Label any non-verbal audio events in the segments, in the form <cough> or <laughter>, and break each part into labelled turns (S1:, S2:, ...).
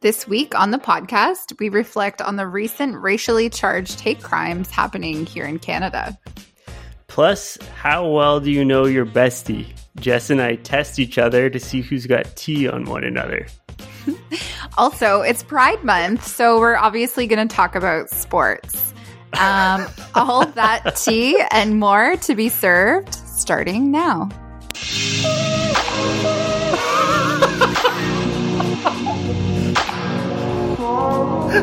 S1: This week on the podcast, we reflect on the recent racially charged hate crimes happening here in Canada.
S2: Plus, how well do you know your bestie? Jess and I test each other to see who's got tea on one another. <laughs>
S1: also, it's Pride Month, so we're obviously going to talk about sports. Um, <laughs> all that tea and more to be served starting now.
S2: I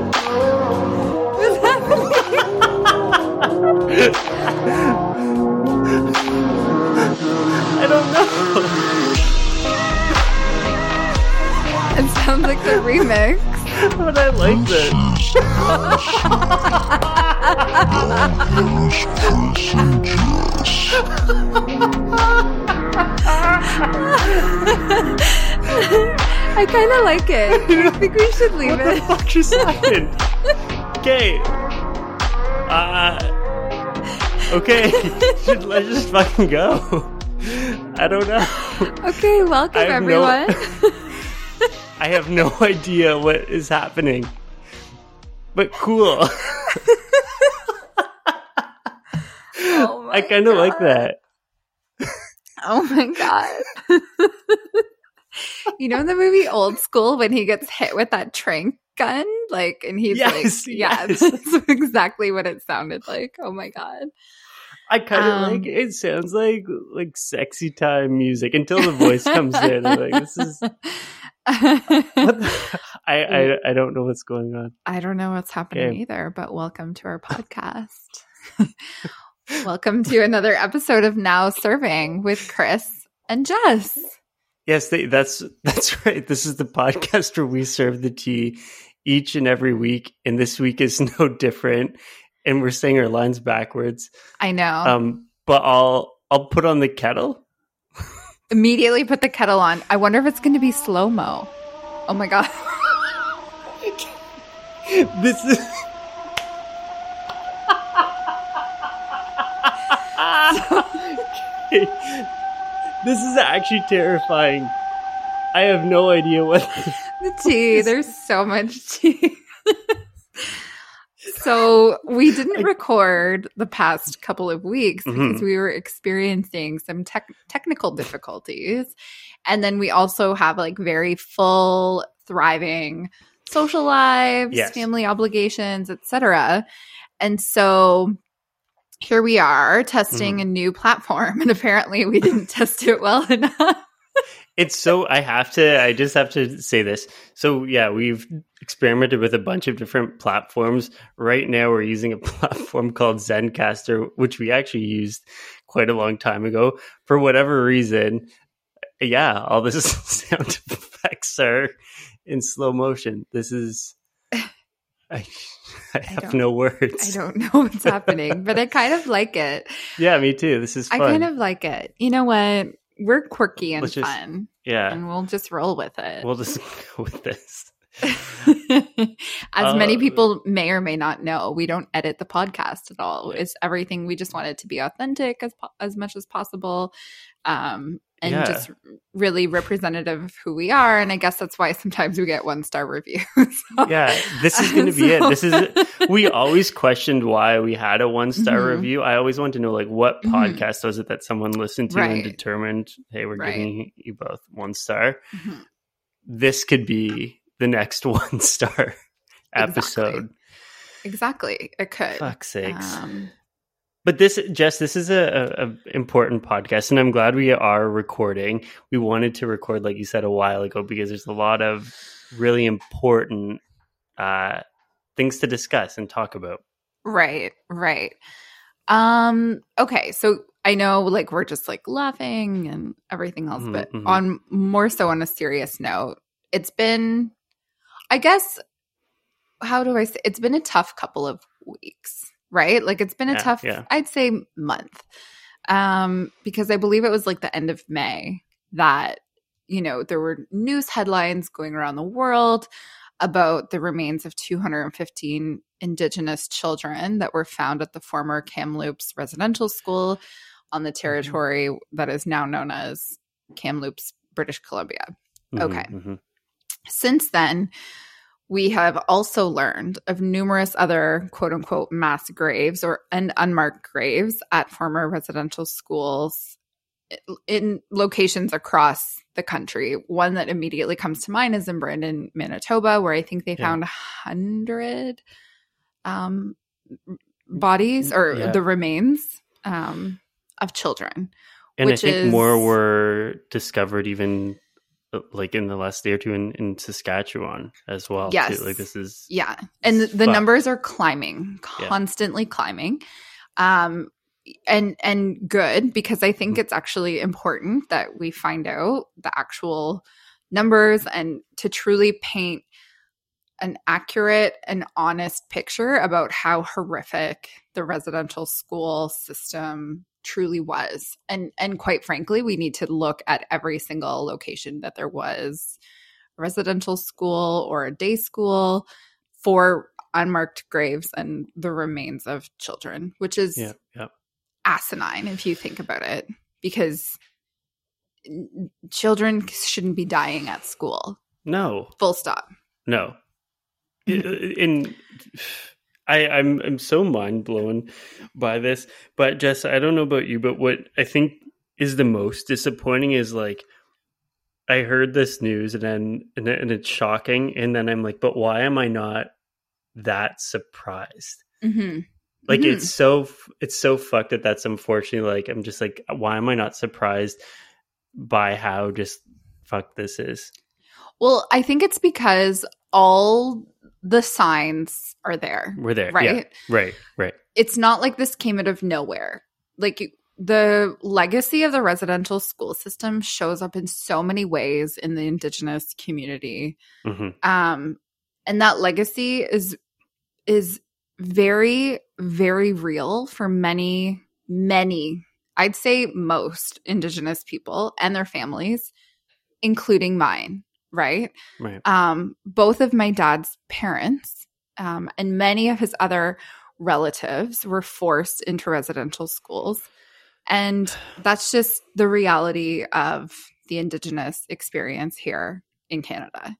S2: don't know. <laughs>
S1: It sounds like the remix.
S2: but I like that. <laughs>
S1: I kind of like it. <laughs> I think we should leave
S2: what the
S1: it.
S2: fuck just happened? Okay. Uh, okay. <laughs> Should- Let's just fucking go. I don't know.
S1: Okay, welcome
S2: I have no-
S1: everyone. <laughs>
S2: I have no idea what is happening. But cool.
S1: Oh my
S2: I kind of like that.
S1: Oh my god. You know in the movie Old School when he gets hit with that trank gun? Like and he's
S2: Yes,
S1: like Yeah, <laughs>
S2: yes.
S1: that's exactly what it sounded like. Oh my god.
S2: I kind of
S1: Um,
S2: like it. Sounds like like sexy time music until the voice comes in. Like this is <laughs> <laughs> I, I I don't know what's going on.
S1: I don't know what's happening
S2: Okay.
S1: either, but welcome to our podcast. welcome to another episode of Now Serving with Chris and Jess.
S2: Yes, they, that's <laughs> that's right. This is the podcast where we serve the tea each and every week, and this week is <laughs> no different. And we're saying our lines backwards.
S1: I know.
S2: Um, but I'll I'll put on the kettle.
S1: Immediately put the kettle on. I wonder if it's going to be slow mo. Oh my god. <laughs>
S2: This is. This is actually terrifying. I have no idea what. <laughs>
S1: the tea. There's so much tea. <laughs> so we didn't record the past couple of weeks because
S2: Mhm.
S1: we were experiencing some tech technical difficulties. And then we also have like very full, thriving social lives,
S2: Yes.
S1: family obligations, etc. And so here we are testing
S2: Mhm.
S1: a new platform, <laughs> and apparently we didn't <laughs> test it well enough.
S2: It's so I have to I just have to say this. So yeah, we've experimented with a bunch of different platforms. Right now we're using a <laughs> platform called Zencastr, which we actually used quite a long time ago. For whatever reason, yeah, all this sound effects are in slow motion. This is <laughs> I, I have
S1: don't-
S2: no words.
S1: I don't know what's happening, but I kind of <laughs> like it.
S2: Yeah, me too. This is
S1: I kind of like it. You know what? We're quirky and
S2: just-
S1: fun,
S2: yeah.
S1: and we'll just roll with it.
S2: We'll just <laughs> go with this.
S1: As many
S2: Uh,
S1: people may or may not know, we don't edit the podcast at all. It's everything. We just want it to be authentic as po- as much as possible, um, and
S2: Yeah.
S1: just really representative of who we are. And I guess that's why sometimes we get one star reviews. <laughs> So-
S2: Yeah, this is going to be it. This is <laughs> we always questioned why we had a one star
S1: Mhm.
S2: review. I always wanted to know like what
S1: Mhm.
S2: podcast was it that someone listened to
S1: Right.
S2: and determined, hey, we're
S1: Right.
S2: giving you both one star.
S1: Mhm.
S2: This could be the next <laughs> one star episode.
S1: exactly. It could.
S2: Fuck's sakes.
S1: Um,
S2: But this, Jess, this is a, a, important podcast, and I'm glad we are recording. We wanted to record, like you said, a while ago because there's a lot of really important uh, things to discuss and talk about.
S1: Right, right. Um okay, so I know like we're just like laughing and everything else,
S2: Mhm,
S1: but
S2: mhm.
S1: on more so on a serious note, it's been I guess how do I say it's been a tough couple of weeks, right? Like it's been a
S2: Yeah,
S1: tough
S2: yeah.
S1: I'd say month. Um because I believe it was like the end of May that you know, there were news headlines going around the world about the remains of 215 Indigenous children that were found at the former Kamloops residential school on the territory that is now known as Kamloops, British Columbia.
S2: Mhm,
S1: Okay.
S2: mhm.
S1: Since then, we have also learned of numerous other quote unquote mass graves or and unmarked graves at former residential schools in locations across the country. One that immediately comes to mind is in Brandon, Manitoba, where I think they found a hundred um, bodies or
S2: Yeah.
S1: the remains um, of children.
S2: And I think more were discovered even like in the last day or two in, in Saskatchewan as well. too.
S1: Yes.
S2: Like this is
S1: Yeah. And the, the numbers are climbing,
S2: Yeah.
S1: constantly climbing. Um and and good because I think
S2: Mhm.
S1: it's actually important that we find out the actual numbers and to truly paint an accurate and honest picture about how horrific the residential school system truly was. And and quite frankly, we need to look at every single location that there was a residential school or a day school for unmarked graves and the remains of children, which is
S2: yeah, yeah.
S1: asinine if you think about it because children shouldn't be dying at school.
S2: No,
S1: Full stop.
S2: no. In I, I'm I'm so mind blown by this. But Jess, I don't know about you, but what I think is the most disappointing is like I heard this news and then and, and it's shocking, and then I'm like, but why am I not that surprised?
S1: hmm
S2: Like
S1: Mhm.
S2: it's so it's so fucked that that's unfortunately like I'm just like why am I not surprised by how just fuck this is?
S1: Well, I think it's because all the signs are there,
S2: We're there,
S1: right?
S2: Yeah, right, right.
S1: It's not like this came out of nowhere. Like the legacy of the residential school system shows up in so many ways in the indigenous community.
S2: hmm
S1: um and that legacy is is very very real for many many i'd say most indigenous people and their families including mine right
S2: Right.
S1: um both of my dad's parents um and many of his other relatives were forced into residential schools and that's just the reality of the indigenous experience here in canada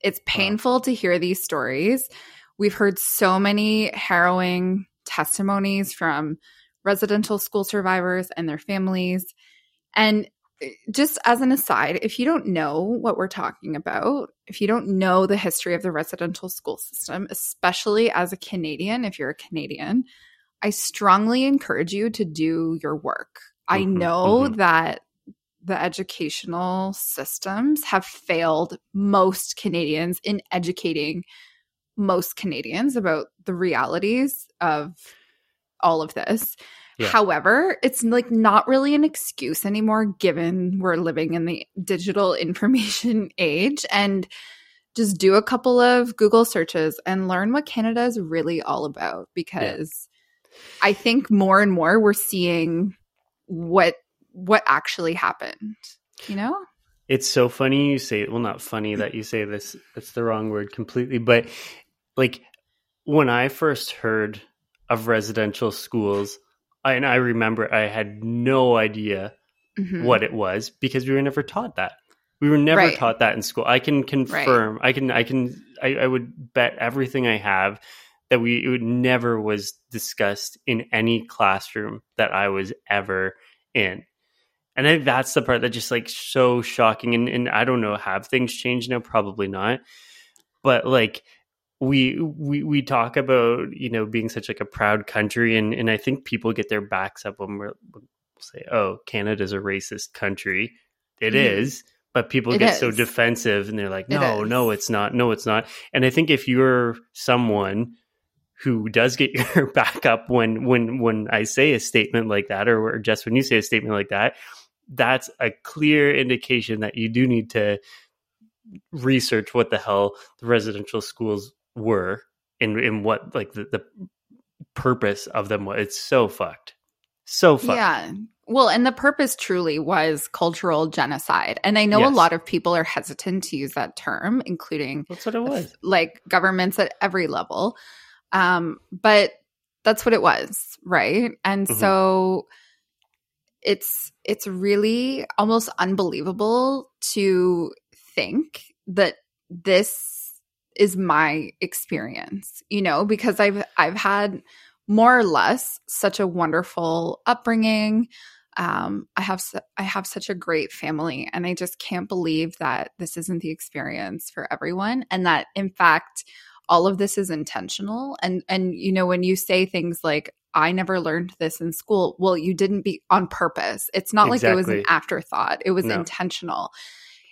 S1: it's painful to hear these stories. We've heard so many harrowing testimonies from residential school survivors and their families. And just as an aside, if you don't know what we're talking about, if you don't know the history of the residential school system, especially as a Canadian, if you're a Canadian, I strongly encourage you to do your work. I
S2: Mhm,
S1: know
S2: mhm.
S1: that the educational systems have failed most Canadians in educating most Canadians about the realities of all of this.
S2: Yeah.
S1: However, it's like not really an excuse anymore given we're living in the digital information <laughs> age and just do a couple of Google searches and learn what Canada is really all about because I think more and more we're seeing what what actually happened, you know?
S2: It's so funny you say well not funny that you say this that's the wrong word completely but like when I first heard of residential schools and I remember I had no idea
S1: Mhm.
S2: what it was because we were never taught that. We were never
S1: Right.
S2: taught that in school. I can confirm. I can. I can. I, I would bet everything I have that we it never was discussed in any classroom that I was ever in. And I think that's the part that just like so shocking. And, and I don't know, have things changed now? Probably not. But like we we we talk about you know being such like a proud country, and and I think people get their backs up when we're we'll say, oh, Canada's a racist country. It is,
S1: Mhm.
S2: but people
S1: It
S2: get so defensive and they're like, no,
S1: is.
S2: no, it's not. No, it's not. And I think if you're someone who does get <laughs> your back up when when when I say a statement like that, or, or just when you say a statement like that, that's a clear indication that you do need to research what the hell the residential schools were and and what like the, the purpose of them was. It's so fucked. So fucked.
S1: Yeah. Well, and the purpose truly was cultural genocide. And I know a lot of people are hesitant to use that term, including
S2: That's what it was.
S1: like governments at every level. Um, but that's what it was, right? And
S2: Mhm.
S1: so it's it's really almost unbelievable to think that this is my experience, you know, because I've I've had more or less such a wonderful upbringing. Um, I have I have such a great family, and I just can't believe that this isn't the experience for everyone, and that in fact all of this is intentional. And and you know when you say things like I never learned this in school, well, you didn't be on purpose. It's not exactly. like it was an afterthought; it was no. intentional.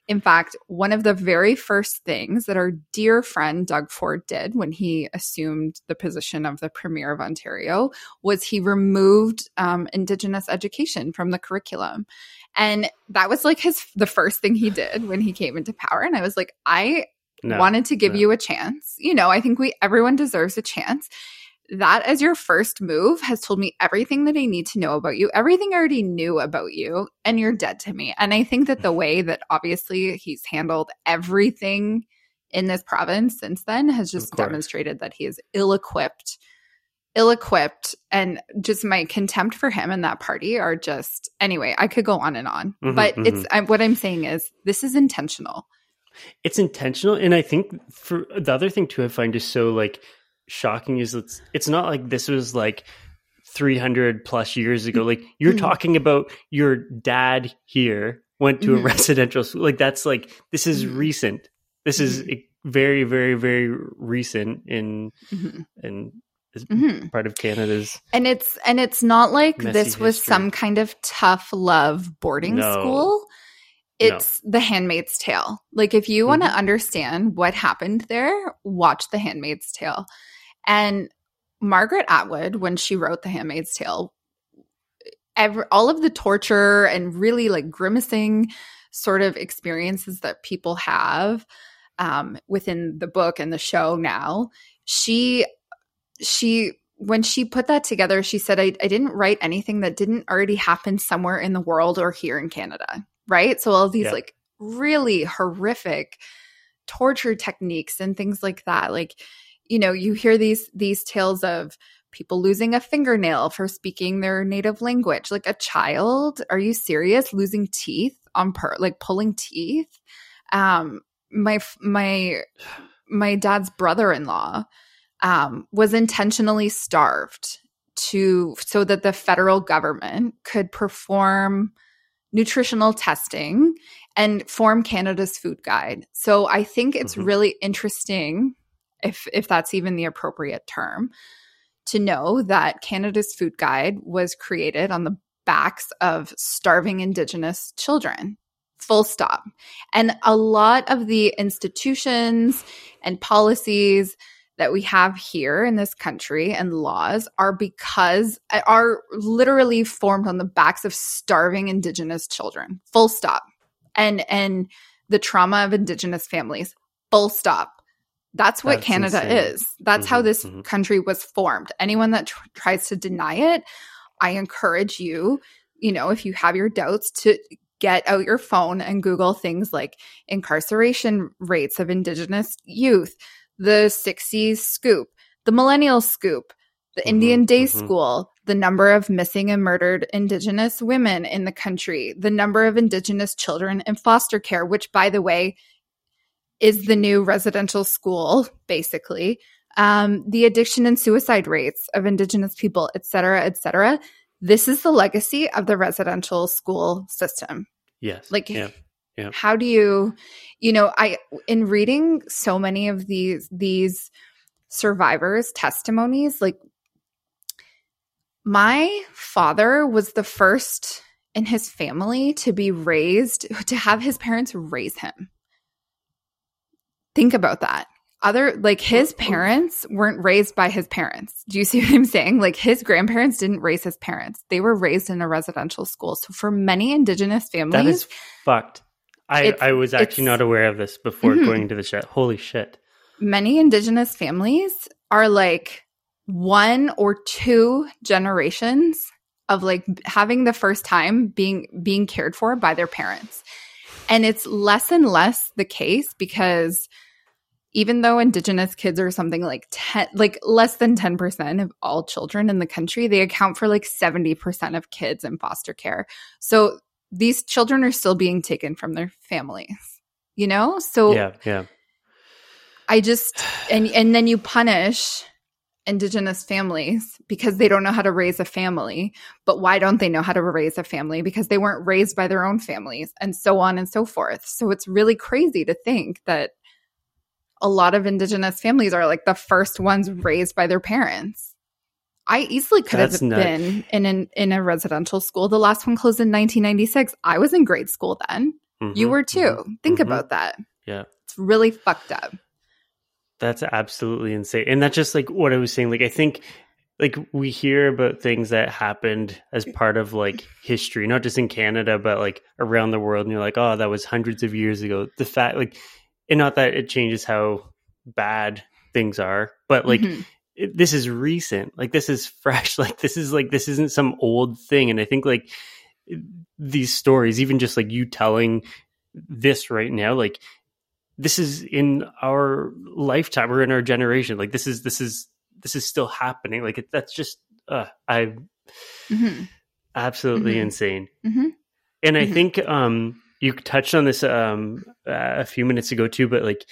S1: In fact, one of the very first things that our dear friend Doug Ford did when he assumed the position of the Premier of Ontario was he removed um, Indigenous education from the curriculum. And that was like his the first thing he did when he came into power. And I was like, I no, wanted to give no. you a chance. You know, I think we everyone deserves a chance that as your first move has told me everything that I need to know about you, everything I already knew about you, and you're dead to me. And I think that the way that obviously he's handled everything in this province since then has just demonstrated that he is ill equipped, ill equipped, and just my contempt for him and that party are just anyway. I could go on and on, mm-hmm, but mm-hmm. it's I, what I'm saying is this is intentional.
S2: It's intentional, and I think for the other thing too, I find is so like shocking is it's it's not like this was like 300 plus years ago like you're mm-hmm. talking about your dad here went to mm-hmm. a residential school like that's like this is mm-hmm. recent this is mm-hmm. very very very recent in mm-hmm. in mm-hmm. part of Canada's
S1: and it's and it's not like this was history. some kind of tough love boarding no. school it's no. the handmaid's tale like if you want to understand what happened there watch the handmaid's tale and Margaret Atwood, when she wrote The Handmaid's Tale, every, all of the torture and really like grimacing sort of experiences that people have um, within the book and the show now, she she when she put that together, she said, I, I didn't write anything that didn't already happen somewhere in the world or here in Canada. Right. So all these yeah. like really horrific torture techniques and things like that. Like you know, you hear these these tales of people losing a fingernail for speaking their native language. Like a child, are you serious? Losing teeth on per like pulling teeth? Um my my my dad's brother-in-law um was intentionally starved to so that the federal government could perform nutritional testing and form Canada's food guide. So I think it's mm-hmm. really interesting if if that's even the appropriate term, to know that Canada's food guide was created on the backs of starving indigenous children. Full stop. And a lot of the institutions and policies that we have here in this country and laws are because are literally formed on the backs of starving indigenous children. Full stop. And and the trauma of indigenous families. Full stop. That's what That's Canada insane. is. That's mm-hmm, how this mm-hmm. country was formed. Anyone that tr- tries to deny it, I encourage you, you know, if you have your doubts to get out your phone and Google things like incarceration rates of Indigenous youth, the 60s scoop, the millennial scoop, the mm-hmm, Indian Day mm-hmm. School, the number of missing and murdered Indigenous women in the country, the number of Indigenous children in foster care, which, by the way, is the new residential school, basically. Um, the addiction and suicide rates of Indigenous people, et cetera, et cetera. This is the legacy of the residential school system.
S2: Yes.
S1: Like, yeah. Yeah. how do you, you know, I, in reading so many of these, these survivors' testimonies, like, my father was the first in his family to be raised, to have his parents raise him. Think about that. Other, like his parents weren't raised by his parents. Do you see <laughs> what I'm saying? Like his grandparents didn't raise his parents. They were raised in a residential school. So for many Indigenous families, that is
S2: fucked. I, I was actually not aware of this before mm-hmm. going to the show. Holy shit.
S1: Many Indigenous families are like one or two generations of like having the first time being being cared for by their parents. And it's less and less the case because even though indigenous kids are something like 10 like less than 10% of all children in the country they account for like 70% of kids in foster care so these children are still being taken from their families you know so
S2: yeah yeah
S1: I just and and then you punish indigenous families because they don't know how to raise a family. But why don't they know how to raise a family? Because they weren't raised by their own families and so on and so forth. So it's really crazy to think that a lot of indigenous families are like the first ones raised by their parents. I easily could That's have been in an, in a residential school. The last one closed in 1996. I was in grade school then. Mm-hmm, you were too. Mm-hmm, Think mm-hmm. about that.
S2: Yeah.
S1: It's really fucked up.
S2: That's absolutely insane. And that's just like what I was saying. Like, I think like we hear about things that happened as part of like history, not just in Canada, but like around the world. And you're like, oh, that was hundreds of years ago. The fact, like, and not that it changes how bad things are, but like, mm-hmm. it, this is recent. Like, this is fresh. <laughs> Like, this is like, this isn't some old thing. And I think like these stories, even just like you telling this right now, like, this is in our lifetime or in our generation. Like this is this is this is still happening. Like it, that's just uh, I mm-hmm. absolutely mm-hmm. insane. Mm-hmm. And I mm-hmm. think um, you touched on this um, a few minutes ago too, but like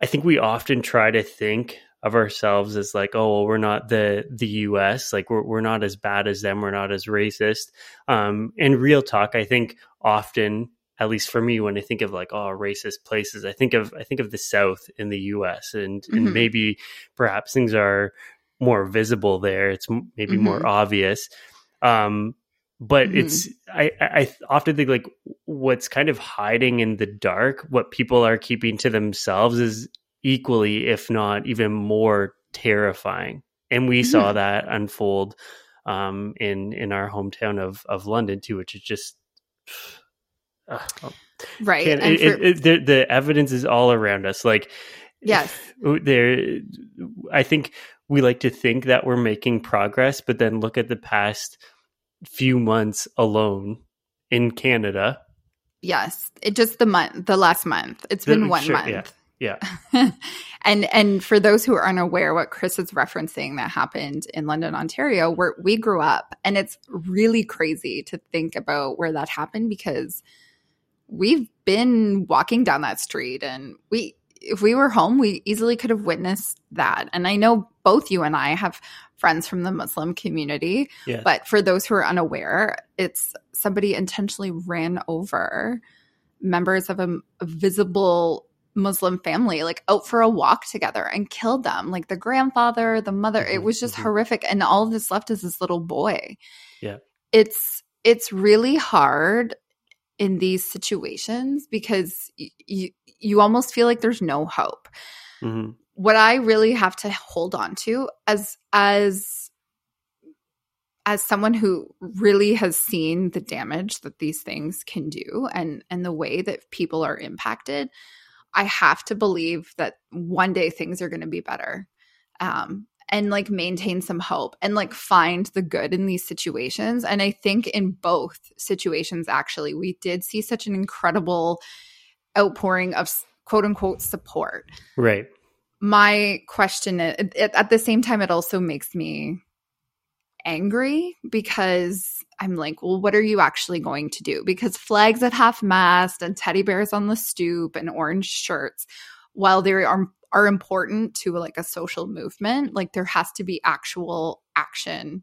S2: I think we often try to think of ourselves as like, oh, well, we're not the the U.S. Like we're we're not as bad as them. We're not as racist. Um, and real talk, I think often at least for me when i think of like oh racist places i think of i think of the south in the us and mm-hmm. and maybe perhaps things are more visible there it's maybe mm-hmm. more obvious um but mm-hmm. it's I, I often think like what's kind of hiding in the dark what people are keeping to themselves is equally if not even more terrifying and we saw mm-hmm. that unfold um in in our hometown of of london too which is just <sighs>
S1: right.
S2: And it, for- it, the, the evidence is all around us. Like,
S1: yes,
S2: there. I think we like to think that we're making progress, but then look at the past few months alone in Canada.
S1: Yes, it just the month, the last month. It's been uh, one sure, month.
S2: Yeah.
S1: yeah. <laughs> and and for those who are unaware, what Chris is referencing that happened in London, Ontario, where we grew up, and it's really crazy to think about where that happened because we've been walking down that street and we if we were home we easily could have witnessed that. And i know both you and i have friends from the muslim community yeah. but for those who are unaware it's somebody intentionally ran over members of a, a visible muslim family like out for a walk together and killed them like the grandfather the mother. Mm-hmm, it was just mm-hmm. horrific. And all that's left is this little boy.
S2: Yeah.
S1: It's it's really hard in these situations because y- you you almost feel like there's no hope. Mm-hmm. What I really have to hold on to as as as someone who really has seen the damage that these things can do and and the way that people are impacted, I have to believe that one day things are going to be better. Um, and like maintain some hope and like find the good in these situations. And I think in both situations, actually, we did see such an incredible outpouring of quote unquote support.
S2: Right.
S1: My question is, at the same time, it also makes me angry because I'm like, well, what are you actually going to do? Because flags at half mast and teddy bears on the stoop and orange shirts, while they are are important to like a social movement like there has to be actual action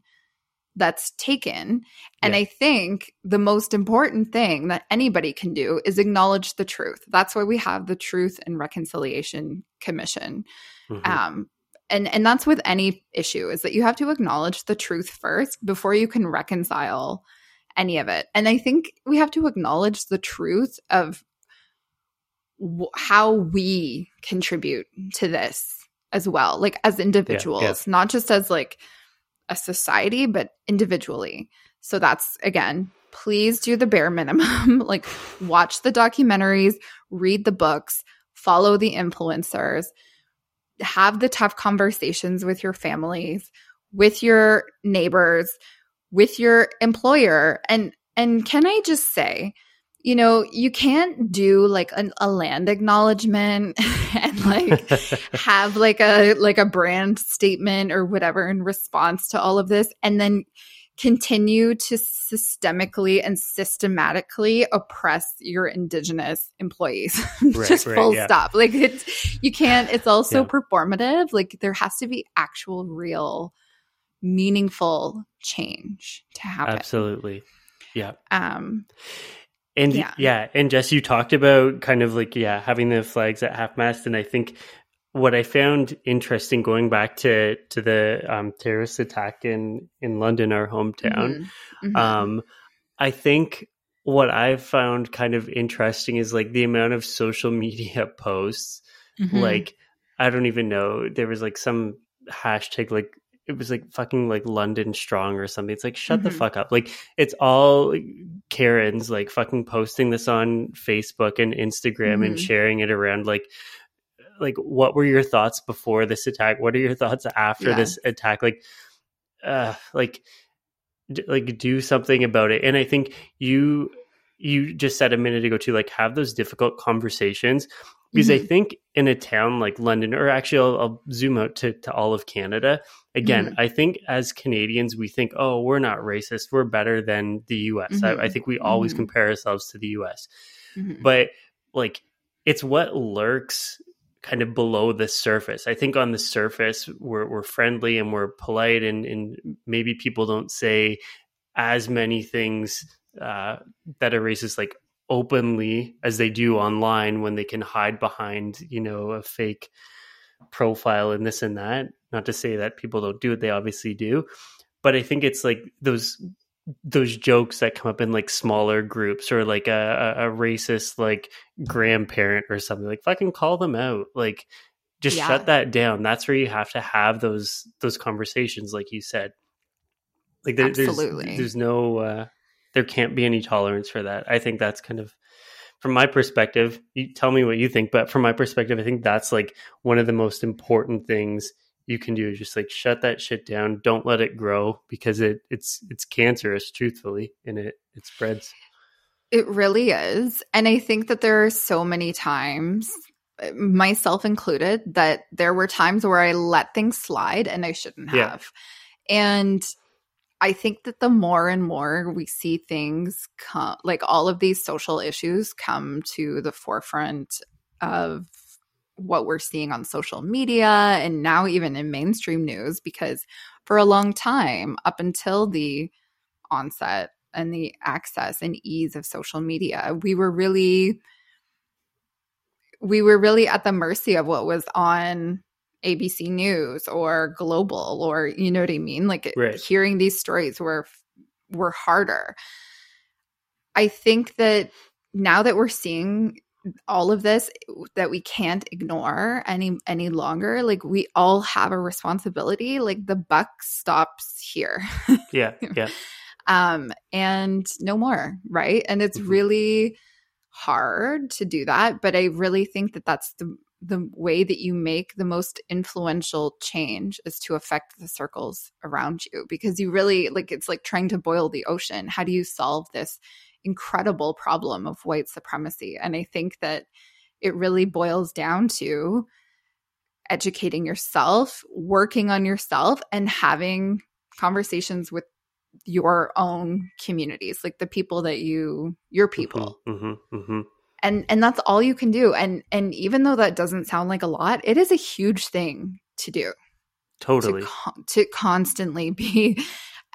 S1: that's taken and yeah. i think the most important thing that anybody can do is acknowledge the truth that's why we have the truth and reconciliation commission mm-hmm. um and and that's with any issue is that you have to acknowledge the truth first before you can reconcile any of it and i think we have to acknowledge the truth of how we contribute to this as well like as individuals yeah, yeah. not just as like a society but individually. So that's again please do the bare minimum. <laughs> Like watch the documentaries read the books follow the influencers have the tough conversations with your families with your neighbors with your employer. And and can i just say you know, you can't do like an, a land acknowledgement <laughs> and like <laughs> have like a like a brand statement or whatever in response to all of this and then continue to systemically and systematically oppress your indigenous employees <laughs>
S2: Right,
S1: just
S2: right,
S1: full
S2: yeah.
S1: stop like it's you can't it's also
S2: Yeah.
S1: performative like there has to be actual real meaningful change to happen
S2: Absolutely. Yeah.
S1: um
S2: And
S1: Yeah.
S2: yeah. and Jess, you talked about kind of like yeah, having the flags at half mast, and I think what I found interesting going back to to the um, terrorist attack in in London, our hometown.
S1: mhm, mhm.
S2: Um, I think what I've found kind of interesting is like the amount of social <laughs> media posts.
S1: Mhm.
S2: Like I don't even know. There was like some hashtag like it was like fucking like London strong or something. It's like shut the
S1: Mhm.
S2: fuck up. Like it's all Karens like fucking posting this on Facebook and Instagram and
S1: Mhm.
S2: sharing it around like like what were your thoughts before this attack? What are your thoughts after
S1: Yeah.
S2: this attack? Like uh like d- like do something about it. And I think you you just said a minute ago too like have those difficult conversations because I
S1: Mhm.
S2: think in a town like London, or actually, I'll, I'll zoom out to, to all of Canada. Again,
S1: Mhm.
S2: I think as Canadians, we think, oh, we're not racist. We're better than the US. I, I
S1: Mhm.
S2: think we always
S1: Mhm.
S2: compare ourselves to the US.
S1: Mhm.
S2: But like, it's what lurks kind of below the surface. I think on the surface, we're, we're friendly and we're polite, and, and maybe people don't say as many things uh, that are racist, like openly as they do online when they can hide behind, you know, a fake profile and this and that. Not to say that people don't do it, they obviously do. But I think it's like those those jokes that come up in like smaller groups or like a, a, racist like grandparent or something like fucking call them out like just
S1: Yeah.
S2: shut that down that's where you have to have those those conversations like you said like there,
S1: Absolutely.
S2: there's there's no uh there can't be any tolerance for that i think that's kind of from my perspective you tell me what you think but from my perspective i think that's like one of the most important things you can do is just like shut that shit down don't let it grow because it it's it's cancerous truthfully and it it spreads
S1: It really is. And I think that there are so many times, myself included, that there were times where I let things slide and I shouldn't
S2: Yeah.
S1: have. And I think that the more and more we see things come, like all of these social issues come to the forefront of what we're seeing on social media and now even in mainstream news, because for a long time, up until the onset and the access and ease of social media we were really we were really at the mercy of what was on ABC News or Global or you know what I mean? Like
S2: Right.
S1: hearing these stories were were harder. I think that now that we're seeing all of this that we can't ignore any any longer like we all have a responsibility like the buck stops here.
S2: Yeah <laughs> yeah.
S1: Um and no more right? And it's
S2: Mhm.
S1: really hard to do that but i really think that that's the the way that you make the most influential change is to affect the circles around you because you really like it's like trying to boil the ocean. How do you solve this incredible problem of white supremacy? And i think that it really boils down to educating yourself working on yourself and having conversations with your own communities like the people that you your people.
S2: hmm hmm
S1: and and that's all you can do. And and even though that doesn't sound like a lot it is a huge thing to do.
S2: Totally.
S1: to, con- to constantly <laughs> be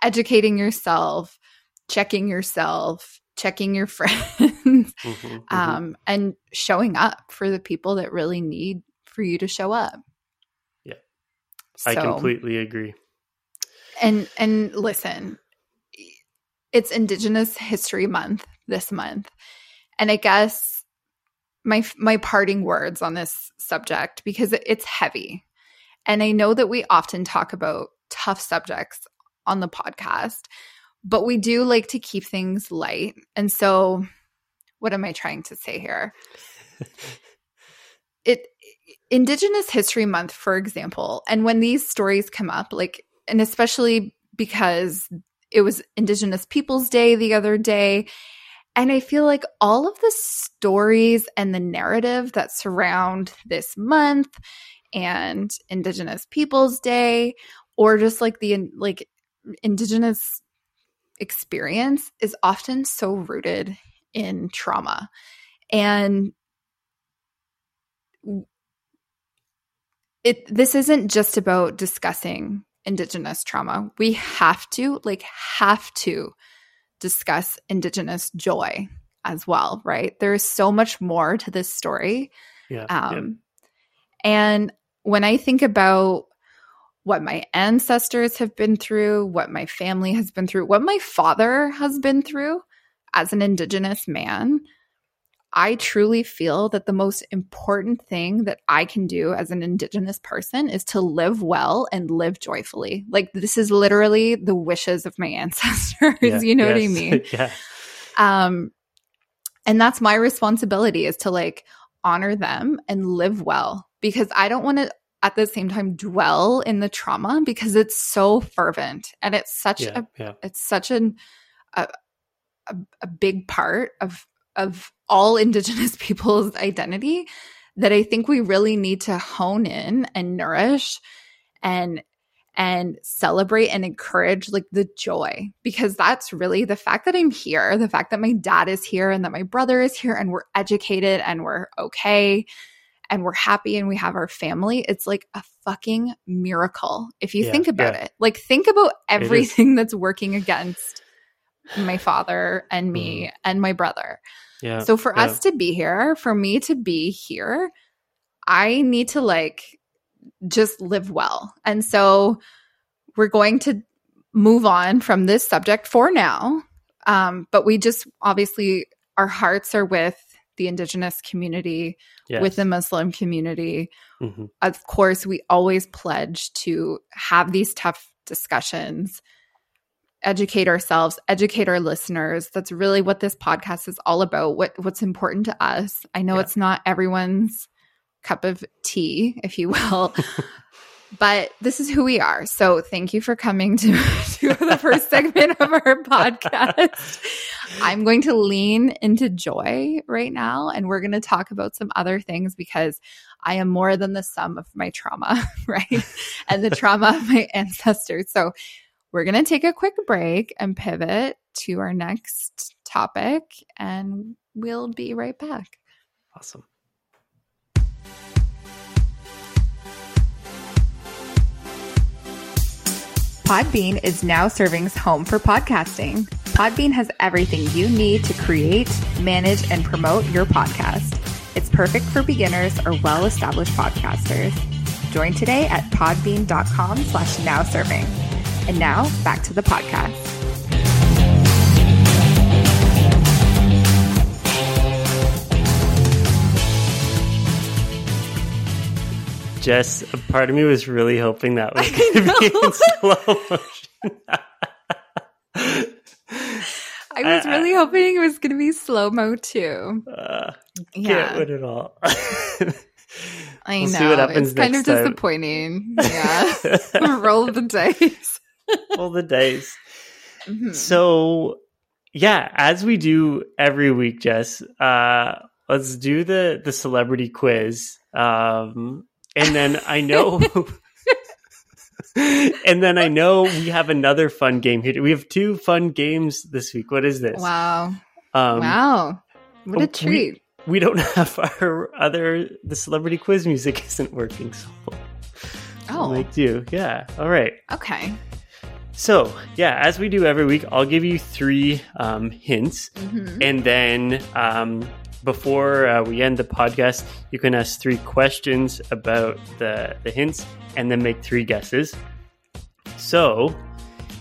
S1: educating yourself checking yourself checking your <laughs> friends
S2: Mhm, mhm.
S1: um and showing up for the people that really need for you to show up.
S2: Yeah. i completely agree.
S1: And and listen it's indigenous history month this month. And i guess my my parting words on this subject because it's heavy. And i know that we often talk about tough subjects on the podcast but we do like to keep things light. And so what am i trying to say here? <laughs> It indigenous history month for example and when these stories come up like and especially because it was indigenous peoples day the other day and i feel like all of the stories and the narrative that surround this month and indigenous peoples day or just like the like indigenous experience is often so rooted in trauma. And it this isn't just about discussing indigenous trauma. We have to like have to discuss indigenous joy as well, right? There is so much more to this story.
S2: Yeah.
S1: Um and when I think about what my ancestors have been through, what my family has been through, what my father has been through as an indigenous man, I truly feel that the most important thing that I can do as an Indigenous person is to live well and live joyfully. Like, this is literally the wishes of my <laughs> ancestors.
S2: Yeah,
S1: you know what I <laughs> mean?
S2: yeah.
S1: Um, and that's my responsibility is to like honor them and live well because I don't want to at the same time dwell in the trauma because it's so fervent and it's such
S2: Yeah.
S1: a
S2: Yeah.
S1: it's such an a, a, a big part of of all indigenous <laughs> people's identity that I think we really need to hone in and nourish and and celebrate and encourage like the joy because that's really the fact that I'm here, the fact that my dad is here and that my brother is here and we're educated and we're okay and we're happy and we have our family. It's like a fucking miracle if you
S2: Yeah,
S1: think about
S2: yeah.
S1: it. Like think about everything <laughs> that's working against my father and me and my brother.
S2: Yeah.
S1: So for
S2: yeah.
S1: us to be here, for me to be here, I need to like just live well. And so we're going to move on from this subject for now. Um, but we just obviously, our hearts are with the Indigenous community,
S2: Yes.
S1: with the Muslim community.
S2: Mhm.
S1: Of course, we always pledge to have these tough discussions, educate ourselves, educate our listeners. That's really what this podcast is all about. What what's important to us. I know
S2: Yeah.
S1: it's not everyone's cup of tea, if you will. <laughs> But this is who we are. So thank you for coming to, <laughs> to the first segment of our podcast. I'm going to lean into joy right now, and we're going to talk about some other things because I am more than the sum of my trauma, <laughs> right? and the trauma of my ancestors. So we're going to take a quick break and pivot to our next topic, and we'll be right back.
S2: Awesome.
S1: Podbean is now serving's home for podcasting. Podbean has everything you need to create, manage, and promote your podcast. It's perfect for beginners or well-established podcasters. Join today at podbean.com slash now serving. And now back to the podcast.
S2: Jess, a part of me was really hoping that was going to be in <laughs> slow motion.
S1: I was really hoping it was going to be slow-mo too.
S2: uh,
S1: Yeah.
S2: Can't win it all.
S1: I
S2: We'll
S1: know.
S2: see what happens
S1: it's kind of
S2: time.
S1: disappointing. <laughs> Yeah. <laughs> Roll the dice.
S2: Roll the dice.
S1: Mhm.
S2: So, yeah, as we do every week, Jess, uh, let's do the the celebrity quiz. Um, and then I know, <laughs> and then I know we have another fun game here. We have two fun games this week. What is this?
S1: Wow.
S2: Um,
S1: wow. What a treat.
S2: We don't <laughs> have our other the celebrity quiz music isn't working, so
S1: oh,
S2: like do yeah. All right.
S1: okay.
S2: So yeah, as we do every week, I'll give you three um, hints.
S1: Mhm.
S2: And then um, before uh, we end the podcast, you can ask three questions about the, the hints and then make three guesses. So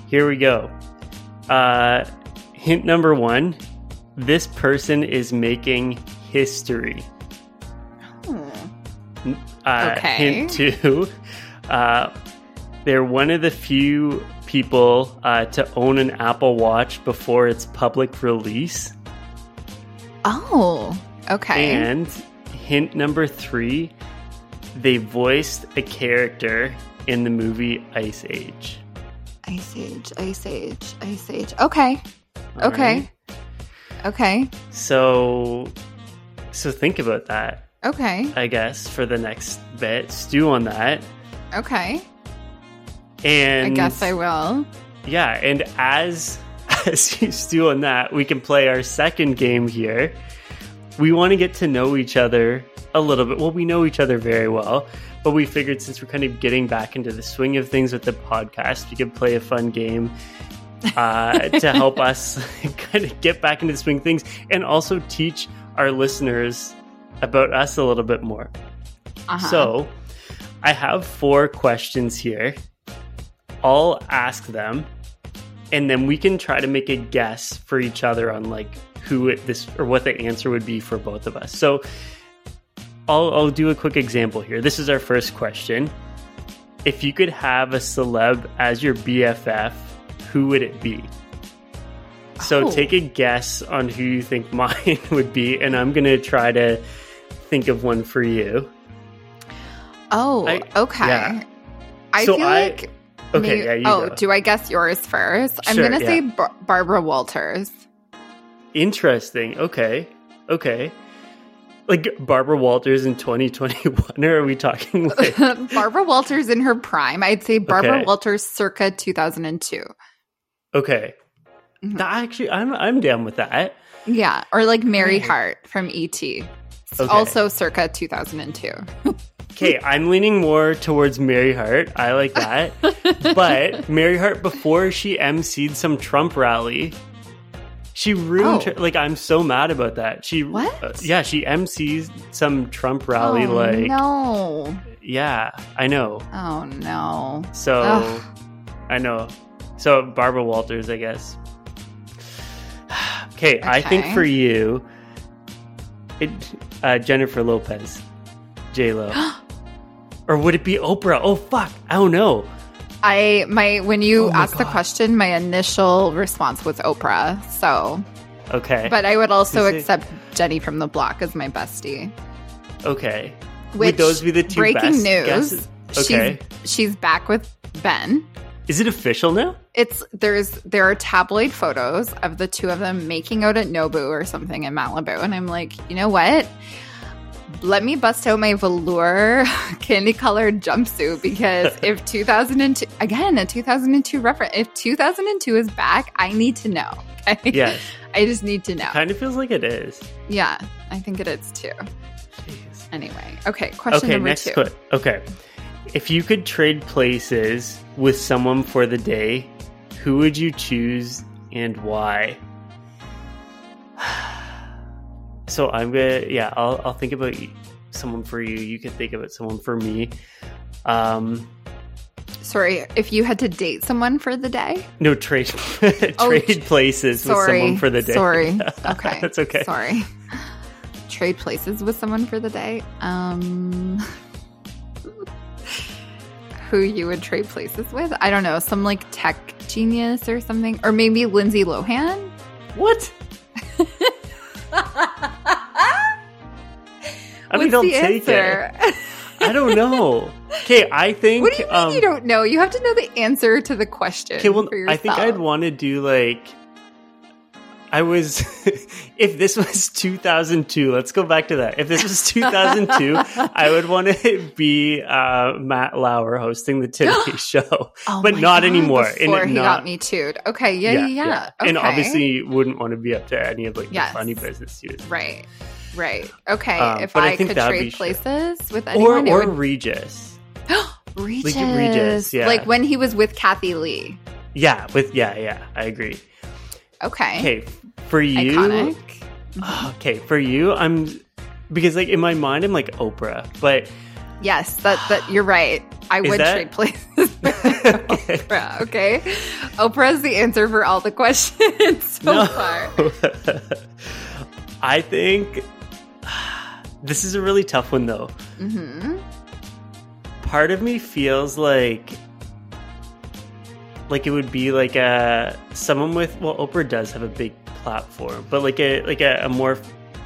S2: here we go. Uh, hint number one this person is making history.
S1: Hmm.
S2: Uh,
S1: Okay.
S2: Hint two <laughs> uh, they're one of the few people uh, to own an Apple Watch before its public release.
S1: Oh, okay.
S2: And hint number three, they voiced a character in the movie Ice Age.
S1: Ice Age, Ice Age, Ice Age. Okay.
S2: All
S1: Okay.
S2: right?
S1: Okay.
S2: So, so think about that.
S1: Okay.
S2: I guess for the next bit, stew on that.
S1: Okay.
S2: And
S1: I guess I will.
S2: yeah, and as <laughs> as stew on that, we can play our second game here. We want to get to know each other a little bit. Well, we know each other very well, but we figured since we're kind of getting back into the swing of things with the podcast, we could play a fun game uh, <laughs> to help us <laughs> kind of get back into the swing of things and also teach our listeners about us a little bit more.
S1: Uh-huh.
S2: So, I have four questions here. I'll ask them, and then we can try to make a guess for each other on like who it, this or what the answer would be for both of us. So, I'll, I'll do a quick example here. This is our first question. If you could have a celeb as your BFF, who would it be? So
S1: Oh.
S2: take a guess on who you think <laughs> mine would be, and I'm gonna try to think of one for you.
S1: oh,
S2: I-
S1: okay.
S2: yeah.
S1: I
S2: So
S1: feel
S2: I-
S1: like.
S2: Okay,
S1: maybe-
S2: yeah, you
S1: oh,
S2: go.
S1: do I guess yours first? I'm gonna
S2: yeah.
S1: say Bar- Barbara Walters.
S2: Interesting. Okay. Okay. Like Barbara Walters in 2021, <laughs> or are we talking <laughs> like
S1: Barbara Walters in her prime. I'd say Barbara
S2: Okay.
S1: Walters circa 2002.
S2: okay?
S1: Mhm.
S2: That actually, I'm I'm down with that.
S1: Yeah, or like Mary Hart from ET.
S2: Okay.
S1: Also circa 2002. <laughs>
S2: Okay, I'm leaning more towards Mary Hart. I like that. <laughs> but Mary Hart, before she emceed some Trump rally, she ruined.
S1: Oh.
S2: her- like, I'm so mad about that. She
S1: What?
S2: uh, yeah, she emcees some Trump rally.
S1: oh,
S2: like,
S1: no.
S2: yeah, I know.
S1: Oh no.
S2: So
S1: Ugh.
S2: I know. So Barbara Walters, I guess. <sighs> okay, I think for you, it, uh, Jennifer Lopez, J Lo, <gasps> <gasps> or would it be Oprah? Oh fuck, I don't know.
S1: I my when you
S2: Oh
S1: asked the question, my initial response was Oprah. So,
S2: Okay,
S1: but I would also
S2: Is it-
S1: accept Jenny from the Block as my bestie.
S2: okay.
S1: Which
S2: would those be the two
S1: breaking
S2: best
S1: news?
S2: guesses? Okay,
S1: She's she's back with Ben.
S2: is it official now?
S1: It's there's there are tabloid photos of the two of them making out at Nobu or something in Malibu, and I'm like, you know what? Let me bust out my velour <laughs> candy colored jumpsuit because <laughs> if 2002 again a 2002 reference, if 2002 is back, I need to know. <laughs> Okay,
S2: Yes,
S1: I just need to know.
S2: kind of feels like it is.
S1: Yeah, I think it is too.
S2: Jeez.
S1: Anyway, okay. Question
S2: okay,
S1: number
S2: next
S1: two.
S2: que- okay. If you could trade places with someone for the day, who would you choose and why? So I'm gonna, yeah, I'll, I'll think about someone for you. You can think about someone for me. Um,
S1: Sorry, if you had to date someone for the day.
S2: no trade, <laughs> trade
S1: Oh,
S2: places with
S1: Sorry.
S2: someone for the day.
S1: Sorry. <laughs> Okay.
S2: that's okay.
S1: Sorry. Trade places with someone for the day. Um <laughs> who you would trade places with? I don't know, some like tech genius or something or maybe Lindsay Lohan?
S2: What? I mean,
S1: the
S2: take it.
S1: answer?
S2: I don't know. Okay, I think.
S1: what do you mean
S2: um,
S1: you don't know? You have to know the answer to the question.
S2: Okay, well, I think. I'd want to do like. I was, <laughs> if this was 2002, let's go back to that. If this was 2002, I would want to be uh, Matt Lauer hosting the Today <gasps> Show,
S1: Oh
S2: but not
S1: God,
S2: anymore.
S1: Before
S2: And
S1: he
S2: not-
S1: got me too. Okay, yeah, yeah, yeah.
S2: And
S1: Okay.
S2: obviously, wouldn't want to be up to any of like
S1: Yes.
S2: the funny business too.
S1: Right. Right. Okay.
S2: Um,
S1: if
S2: I
S1: I, could trade
S2: shit.
S1: places with
S2: Or
S1: anyone,
S2: or
S1: it would
S2: Regis. <gasps>
S1: Regis.
S2: Regis, yeah.
S1: Like when he was with Kathie Lee.
S2: Yeah, with yeah, yeah, I agree.
S1: Okay.
S2: Okay, for you,
S1: Iconic. <sighs>
S2: okay, for you, I'm because like in my mind, I'm like Oprah, but
S1: Yes, that that <sighs> you're right. I would
S2: that-
S1: trade places <laughs> with Oprah. Okay. Oprah's the answer for all the questions <laughs> so
S2: No.
S1: far. <laughs>
S2: I think <sighs> this is a really tough one though.
S1: hmm
S2: Part of me feels like like it would be like a someone with well Oprah does have a big platform, but like a like a, a more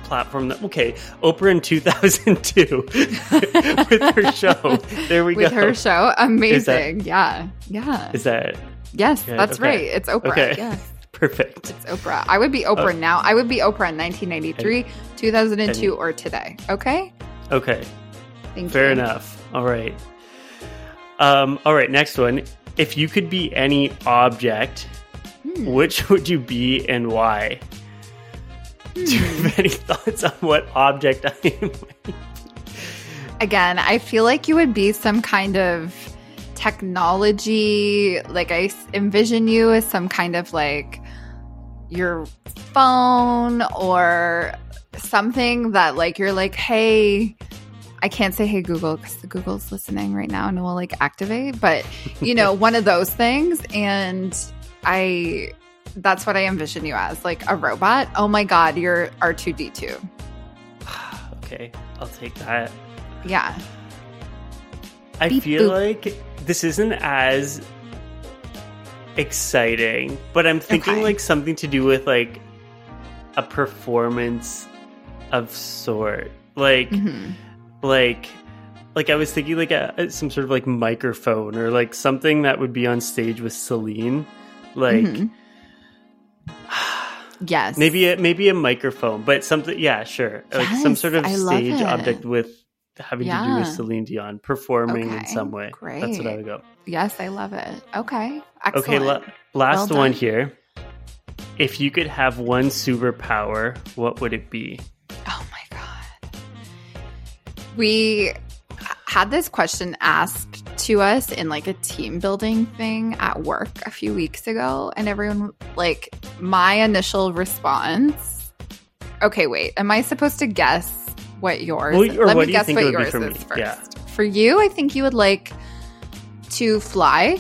S2: platform that okay, Oprah in 2002 <laughs> with her show. There we
S1: With
S2: go.
S1: With her show, amazing. yeah, yeah.
S2: Is that
S1: yes,
S2: yeah,
S1: that's
S2: okay.
S1: right. It's Oprah.
S2: Okay.
S1: Yes. <laughs>
S2: perfect?
S1: It's Oprah. I would be Oprah
S2: Oh.
S1: now. I would be Oprah in 1993, 2002, or today. Okay.
S2: Okay.
S1: Thank
S2: Fair
S1: you.
S2: enough. All right. Um, all right, next one. If you could be any object,
S1: Hmm.
S2: which <laughs> would you be and why? <laughs> Do you
S1: Hmm.
S2: have any thoughts on what object I am?
S1: Again, I feel like you would be some kind of technology. Like I envision you as some kind of like your phone or something that like you're like, hey, I can't say hey Google because the Google's listening right now and it will like activate, but you know, <laughs> one of those things. And I, that's what I envision you as like a robot. Oh my God, you're R2D2. <sighs>
S2: okay, I'll take that.
S1: Yeah.
S2: I
S1: Beep
S2: feel
S1: boop.
S2: like this isn't as exciting, but I'm thinking
S1: Okay.
S2: like something to do with like a performance of sort. Like
S1: Mhm.
S2: Like like I was thinking like a, some sort of like microphone or like something that would be on stage with Celine. Like
S1: Mhm. <sighs> Yes.
S2: maybe a, maybe a microphone, but something yeah, sure. Like some sort of
S1: I
S2: stage object with having to do with Celine Dion performing in some way. Great. That's what I would go.
S1: Yes, I love it. Okay. Excellent.
S2: Okay, la- last
S1: Well
S2: one here. If you could have one superpower, what would it be?
S1: oh my. We had this question asked to us in like a team building thing at work a few weeks ago and everyone like my initial response Okay, wait. Am I supposed to guess what yours?
S2: Well,
S1: Let
S2: what
S1: me guess what yours
S2: for me?
S1: is first.
S2: Yeah.
S1: For you, I think you would like to fly.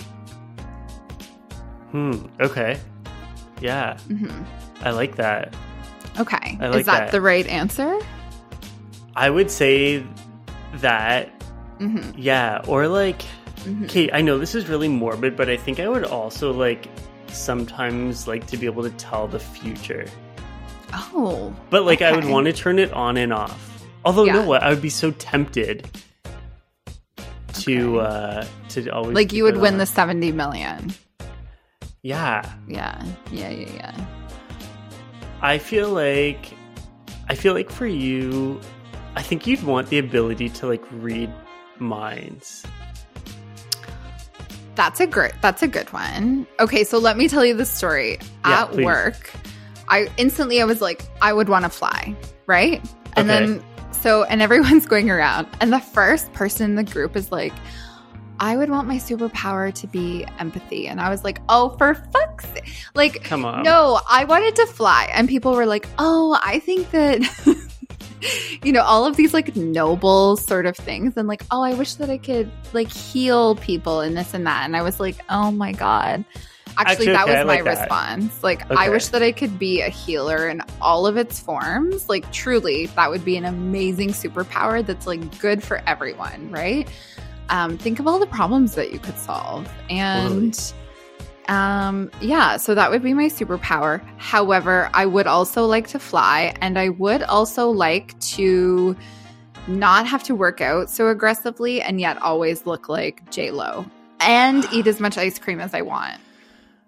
S2: Hmm. Okay. Yeah,
S1: hmm
S2: I like that.
S1: Okay.
S2: I like
S1: is that,
S2: that.
S1: the right answer?
S2: I would say that.
S1: hmm
S2: Yeah, or like.
S1: hmm
S2: Okay, I know this is really morbid, but I think I would also like sometimes like to be able to tell the future.
S1: Oh.
S2: But like I would want to turn it on and off. Although you
S1: Yeah.
S2: know what? I would be so tempted to
S1: Okay.
S2: uh to always
S1: Like you would win
S2: on.
S1: the 70 million.
S2: Yeah.
S1: Yeah. Yeah, yeah, yeah.
S2: I feel like I feel like for you I think you'd want the ability to like read minds.
S1: That's a great that's a good one. Okay, so let me tell you the story.
S2: Yeah,
S1: At
S2: please.
S1: work, I instantly I was like, I would want to fly, right? And
S2: Okay.
S1: then so and everyone's <laughs> going around and the first person in the group is like I would want my superpower to be empathy. And I was like, oh, for fuck's sake. Like,
S2: Come on.
S1: No, I wanted to fly. And people were like, oh, I think that, <laughs> <laughs> you know, all of these like noble sort of things. And like, oh, I wish that I could like heal people and this and that. And I was like, oh my God. Actually,
S2: Actually,
S1: that
S2: okay,
S1: was
S2: I
S1: my
S2: that.
S1: response. Like, I wish that I could be a healer in all of its forms. Like, truly, that would be an amazing superpower that's like good for everyone, right? Um, think of all the problems that you could solve. And um, yeah, so that would be my superpower. However, I would also like to fly and I would also like to not have to work out so aggressively and yet always look like J Lo and <sighs> eat as much ice cream as I want. <laughs>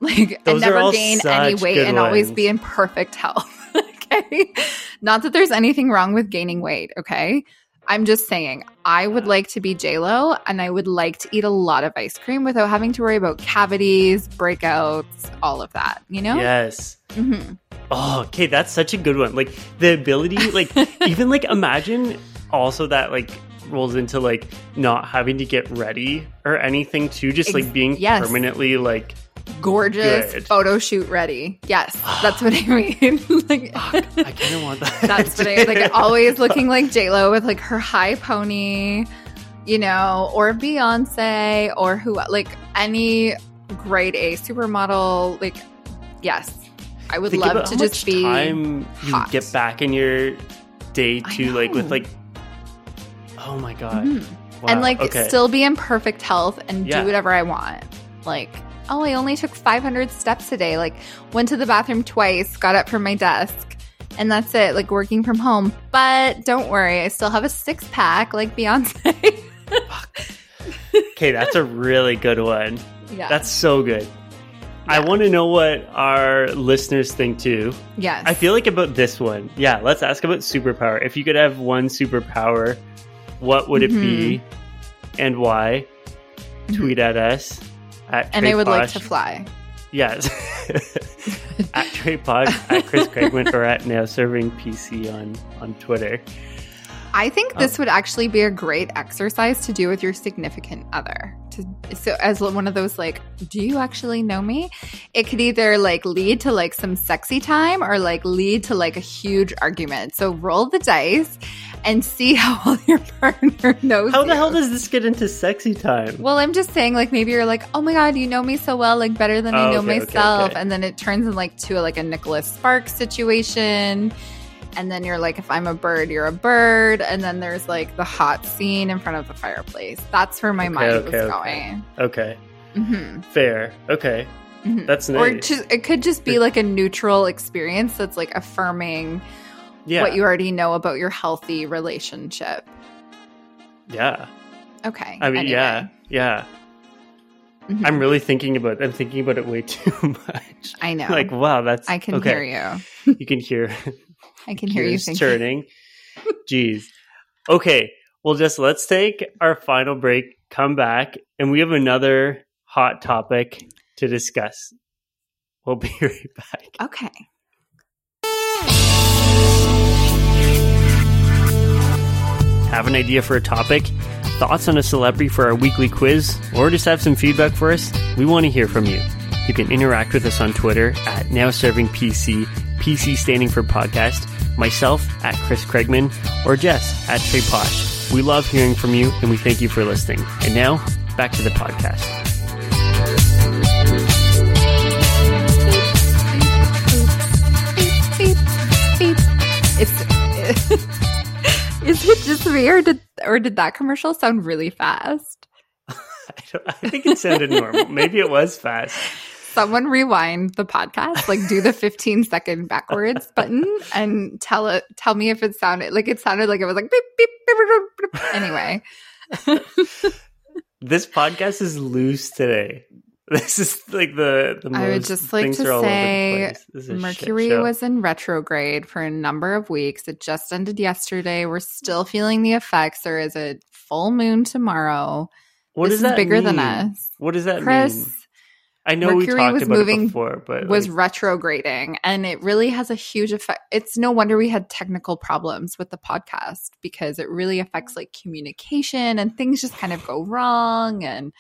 S1: Like
S2: Those
S1: and never gain any weight and always be in perfect <laughs> health. okay. Not that there's anything wrong with gaining weight, okay? I'm just saying, I would like to be Lo, and I would like to eat a lot of ice cream without having to worry about cavities, breakouts, all of that. You know?
S2: Yes.
S1: hmm
S2: Oh, okay, that's such a good one. Like the ability, like <laughs> even like imagine also that like rolls into like not having to get ready or anything too, just like being
S1: yes.
S2: permanently like
S1: Gorgeous
S2: Good.
S1: photo shoot ready. Yes, that's what I <sighs> mean. <laughs> like,
S2: I kind of want that. <laughs>
S1: that's what I like. Always <laughs> looking like J Lo with like her high pony, you know, or Beyonce, or who like any grade A supermodel. Like, yes, I would
S2: Think
S1: love to just be.
S2: time you get back in your day
S1: I
S2: to like with like oh my god
S1: Mhm.
S2: Wow,
S1: and like
S2: okay.
S1: still be in perfect health and
S2: Yeah.
S1: do whatever I want. Like, oh, I only took 500 steps today. Like, went to the bathroom twice, got up from my desk, and that's it. Like, working from home. But don't worry, I still have a six pack like Beyonce.
S2: okay that's a really good one
S1: yeah.
S2: that's so good I want to know what our listeners think too.
S1: yes.
S2: I feel like about this one. Yeah, let's ask about superpower. If you could have one superpower, what would it be mm-hmm. and why? Tweet at us at
S1: and I would like to fly.
S2: Yes. <laughs> Trey Pod, at Chris <laughs> Craigman, or at Now Serving PC on, on Twitter.
S1: I think this oh. would actually be a great exercise to do with your significant other. To, so as one of those like, do you actually know me? It could either like lead to like some sexy time or like lead to like a huge argument. So roll the dice and see how <laughs> well your partner knows.
S2: How the
S1: you.
S2: hell does this get into sexy time?
S1: Well, I'm just saying, like maybe you're like, oh my god, you know me so well, like better than I
S2: Oh,
S1: know
S2: okay, okay,
S1: myself,
S2: okay.
S1: and then it turns in like to like a Nicholas Sparks situation, and then you're like, if I'm a bird, you're a bird, and then there's like the hot scene in front of the fireplace. That's where my
S2: Okay,
S1: mind
S2: okay,
S1: was
S2: okay.
S1: going.
S2: Okay,
S1: hmm
S2: fair. Okay,
S1: Mhm.
S2: that's
S1: Or
S2: nice.
S1: just, it could just be like a neutral experience that's like affirming
S2: yeah,
S1: what you already know about your healthy relationship.
S2: yeah.
S1: Okay.
S2: I mean,
S1: anyway.
S2: yeah, yeah.
S1: Mhm.
S2: I'm really thinking about. I'm thinking about it way <laughs> too much.
S1: I know.
S2: Like, wow, that's.
S1: I can
S2: okay.
S1: hear you.
S2: You can hear <laughs> <laughs>
S1: I can hear you thinking.
S2: turning. Jeez. Okay. Well, just let's take our final break, come back, and we have another hot topic to discuss. We'll be right back.
S1: Okay.
S2: Have an idea for a topic? Thoughts on a celebrity for our weekly quiz? Or just have some feedback for us? We want to hear from you. You can interact with us on Twitter at NowServingPC, PC standing for podcast, myself at Chris Craigman, or Jess at Trey Posh. We love hearing from you and we thank you for listening. And now, back to the podcast.
S1: It's <laughs> is it just me or did or did that commercial sound really fast? <laughs>
S2: I, don't, I think it sounded normal. Maybe it was fast.
S1: Someone rewind the podcast, like do the 15 second backwards button and tell it tell me if it sounded like it sounded like it was like beep beep beep, beep, beep. anyway. <laughs>
S2: This podcast is loose today. <laughs> This is like the the
S1: I would just like to
S2: are all over the
S1: say
S2: place. This is a shit
S1: Mercury was in retrograde for a number of weeks. It just ended yesterday. We're still feeling the effects. There is a full moon tomorrow.
S2: What
S1: this is
S2: that
S1: bigger than
S2: mean?
S1: us.
S2: What does that
S1: Chris
S2: mean? I know we
S1: Mercury
S2: talked
S1: was
S2: about
S1: moving-
S2: it before, but
S1: was
S2: like,
S1: retrograding and it really has a huge effect. It's no wonder we had technical problems with the podcast because it really affects like communication and things just kind of go wrong and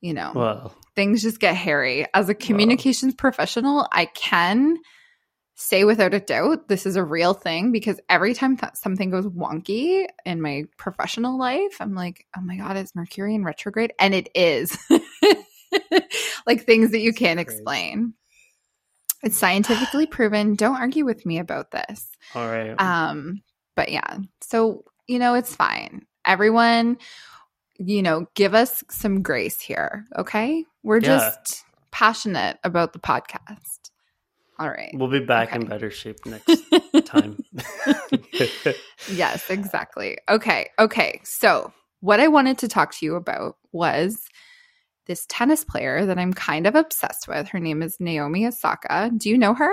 S1: you know,
S2: well,
S1: things just get hairy. As a communications professional, I can say without a doubt this is a real thing because every time that something goes wonky in my professional life, I'm like, oh my God, is Mercury in retrograde? And it is. <laughs> like things that you can't
S2: Crazy.
S1: explain. It's scientifically <sighs> proven. Don't argue with me about this.
S2: all right.
S1: Um, but yeah, so you know, it's fine. Everyone, you know, give us some grace here, okay? We're
S2: Yeah.
S1: just passionate about the podcast. All right.
S2: we'll be back in better shape <laughs> next time. <laughs>
S1: yes, exactly. Okay. Okay. So, what I wanted to talk to you about was this tennis player that I'm kind of obsessed with. Her name is Naomi Osaka. Do you know her?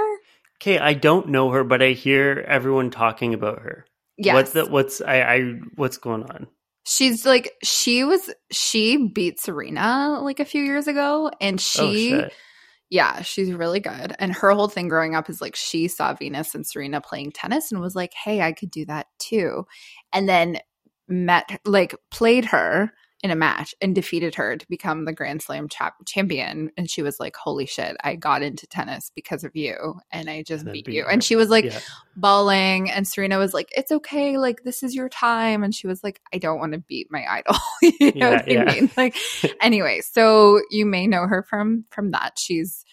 S2: okay, I don't know her, but I hear everyone talking about her.
S1: Yes.
S2: What's the what's I, I what's going on?
S1: She's like she was she beat Serena like a few years ago and
S2: oh
S1: she
S2: shit.
S1: yeah, she's really good. And her whole thing growing up is like she saw Venus and Serena playing tennis and was like, "Hey, I could do that too." And then met like played her in a match and defeated her to become the Grand Slam chap- champion and she was like, "Holy shit, I got into tennis because of you and I just
S2: And
S1: beat
S2: beat
S1: you." And she was like
S2: yeah.
S1: bawling and Serena was like, It's okay, like this is your time. And she was like, I don't want to beat my idol. <laughs> you know
S2: Yeah,
S1: what
S2: yeah.
S1: I mean? Like <laughs> anyway, so you may know her from from that. She's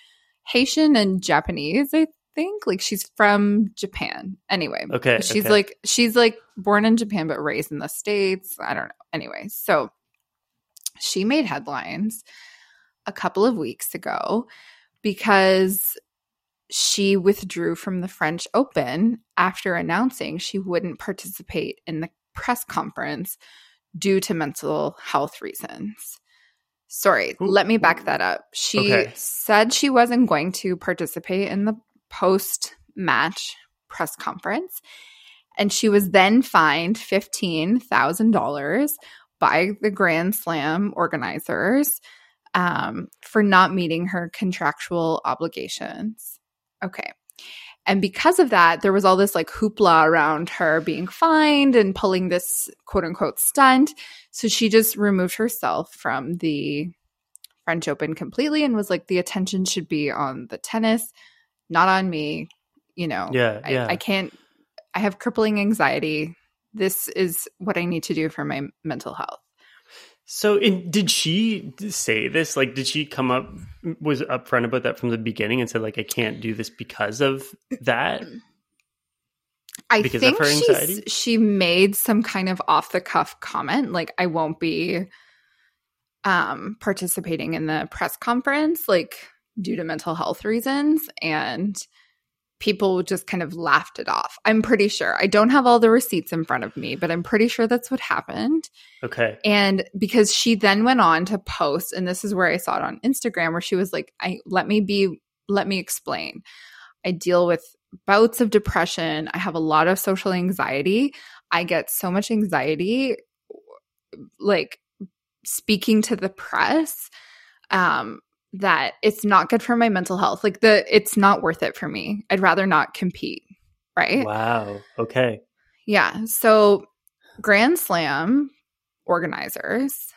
S1: Haitian and Japanese, I think. Like she's from Japan. Anyway.
S2: Okay.
S1: She's
S2: okay.
S1: like she's like born in Japan but raised in the States. I don't know. Anyway, so she made headlines a couple of weeks ago because she withdrew from the French Open after announcing she wouldn't participate in the press conference due to mental health reasons. Sorry,
S2: Ooh.
S1: let me back that up. She
S2: Okay.
S1: said she wasn't going to participate in the post match press conference. And she was then fined $15,000 by the Grand Slam organizers um, for not meeting her contractual obligations. Okay. And because of that, there was all this like hoopla around her being fined and pulling this quote unquote stunt. So she just removed herself from the French Open completely and was like, the attention should be on the tennis, not on me. You know,
S2: Yeah,
S1: I,
S2: yeah.
S1: I can't, I have crippling anxiety. This is what I need to do for my mental health.
S2: So, in, did she say this? Like, did she come up, was upfront about that from the beginning and said, like, I can't do this because of that?
S1: I
S2: Because of
S1: think
S2: her anxiety?
S1: she made some kind of off the cuff comment, like I won't be um, participating in the press conference, like due to mental health reasons, and people just kind of laughed it off. I'm pretty sure. I don't have all the receipts in front of me, but I'm pretty sure that's what happened.
S2: Okay.
S1: And because she then went on to post, and this is where I saw it on Instagram, where she was like, I let me be, let me explain. I deal with bouts of depression. I have a lot of social anxiety. I get so much anxiety, like speaking to the press, um, that it's not good for my mental health. Like the, it's not worth it for me. I'd rather not compete. Right.
S2: Wow. Okay.
S1: Yeah. So Grand Slam organizers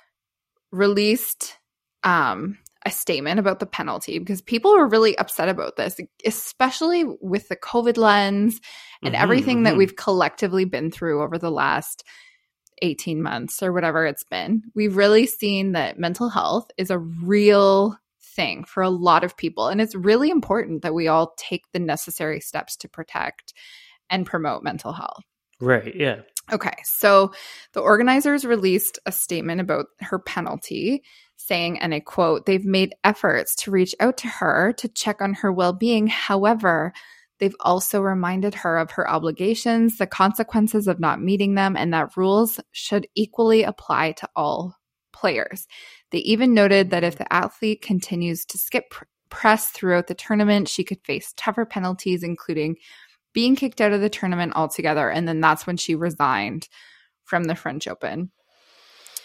S1: released um, a statement about the penalty because people were really upset about this, especially with the COVID lens and
S2: Mhm,
S1: everything that
S2: mhm.
S1: we've collectively been through over the last 18 months or whatever it's been. We've really seen that mental health is a real thing for a lot of people. And it's really important that we all take the necessary steps to protect and promote mental health.
S2: Right. Yeah.
S1: Okay, so the organizers released a statement about her penalty, saying, and I quote, they've made efforts to reach out to her to check on her well being. However, they've also reminded her of her obligations, the consequences of not meeting them, and that rules should equally apply to all players. They even noted that if the athlete continues to skip pr- press throughout the tournament, she could face tougher penalties, including being kicked out of the tournament altogether. And then that's when she resigned from the French Open.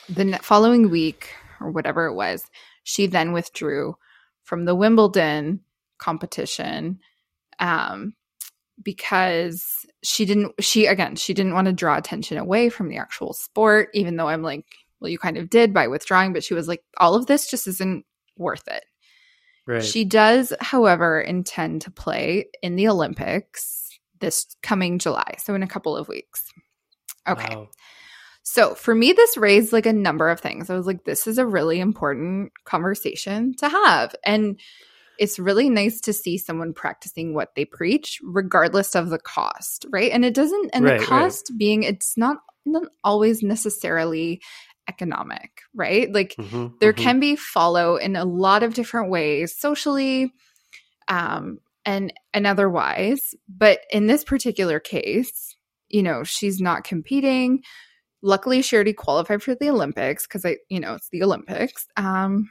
S1: The following week, or whatever it was, she then withdrew from the Wimbledon competition um, because she didn't, she again, she didn't want to draw attention away from the actual sport, even though I'm like, well, you kind of did by withdrawing, but she was like, all of this just isn't worth it.
S2: Right.
S1: She does, however, intend to play in the Olympics this coming July, so in a couple of weeks. Okay.
S2: Wow.
S1: So for me, this raised like a number of things. I was like, this is a really important conversation to have. And it's really nice to see someone practicing what they preach, regardless of the cost, right? And it doesn't, and
S2: Right,
S1: the
S2: right.
S1: cost being, it's not, not always necessarily economic, right? Like
S2: Mhm,
S1: there
S2: mhm.
S1: can be follow in a lot of different ways socially um and and otherwise but in this particular case you know she's not competing luckily she already qualified for the olympics because i you know it's the olympics um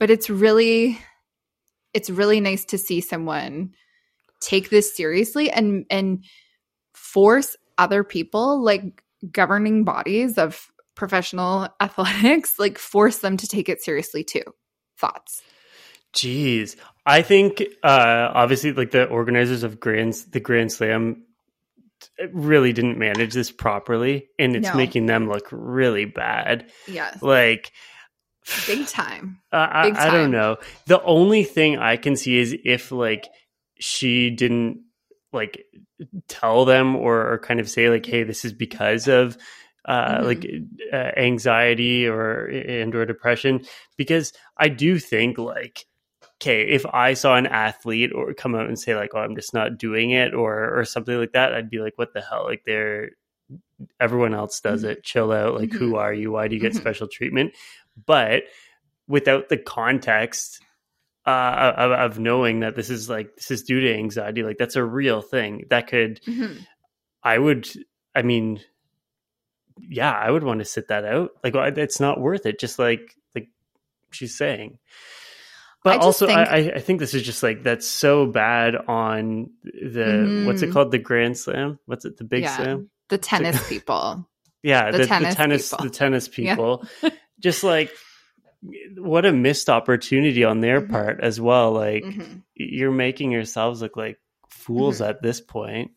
S1: but it's really it's really nice to see someone take this seriously and and force other people like governing bodies of professional <laughs> athletics like force them to take it seriously too thoughts
S2: Jeez, I think uh, obviously like the organizers of Grand the Grand Slam really didn't manage this properly, and it's
S1: No.
S2: making them look really bad.
S1: yes
S2: Like, <sighs>
S1: big time
S2: uh, I,
S1: Big
S2: I don't know. The only thing I can see is if like she didn't like tell them or, or kind of say like, "Hey, this is because of." Uh,
S1: Mhm.
S2: like uh, anxiety or and or depression because i do think like okay, if I saw an athlete or come out and say like, "Oh, I'm just not doing it," or or something like that, I'd be like, "What the hell?" Like, they're everyone else does
S1: Mhm.
S2: it. Chill out. Like, who are you? Why do you get
S1: Mhm.
S2: special treatment? But without the context uh, of, of knowing that this is like this is due to anxiety, like that's a real thing that could.
S1: Mhm.
S2: I would. I mean, yeah, I would want to sit that out. Like, it's not worth it. Just like like she's saying. But
S1: I
S2: also,
S1: think-
S2: I, I think this is just like that's so bad on the what's it
S1: Mhm.
S2: called the Grand Slam? What's it the Big
S1: Yeah.
S2: Slam?
S1: the tennis <laughs> people
S2: Yeah,
S1: The
S2: the, the
S1: tennis
S2: tennis
S1: people.
S2: the tennis
S1: Yeah.
S2: people. <laughs> just like what a missed opportunity on their
S1: Mhm.
S2: part as well. Like
S1: Mhm,
S2: you're making yourselves look like fools
S1: Mhm.
S2: at this point.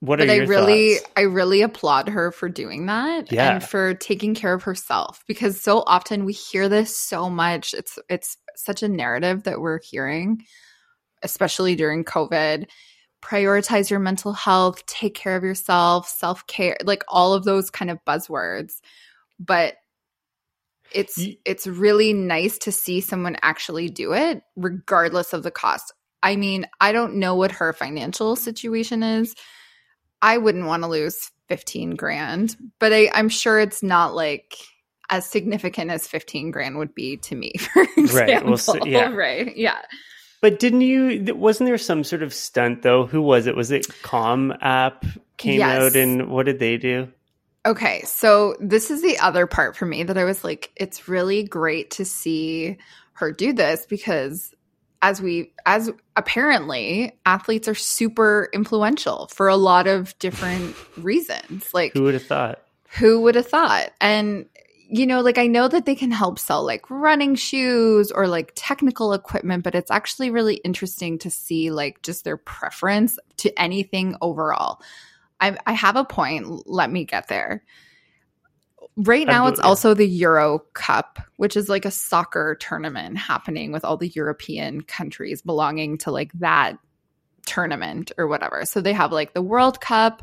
S2: What
S1: but
S2: are
S1: I really,
S2: thoughts?
S1: I really applaud her for doing that
S2: Yeah.
S1: and for taking care of herself because so often we hear this so much. It's it's such a narrative that we're hearing, especially during COVID. Prioritize your mental health, take care of yourself, self care, like all of those kind of buzzwords. But it's it's really nice to see someone actually do it, regardless of the cost. I mean, I don't know what her financial situation is. I wouldn't want to lose 15 grand, but I, I'm sure it's not like as significant as 15 grand would be to me, <laughs> for example.
S2: Right, well, yeah. <laughs>
S1: Right. Yeah.
S2: But didn't you? Wasn't there some sort of stunt though? Who was it? Was it Calm app came
S1: Yes.
S2: out and what did they do?
S1: Okay. So this is the other part for me that I was like, it's really great to see her do this because as we as apparently athletes are super influential for a lot of different <laughs> reasons. Like
S2: Who would have thought?
S1: Who would have thought? And you know, like I know that they can help sell like running shoes or like technical equipment, but it's actually really interesting to see like just their preference to anything overall. I, I have a point. Let me get there. Right now, it's also the Euro Cup, which is like a soccer tournament happening with all the European countries belonging to like that tournament or whatever. So they have like the World Cup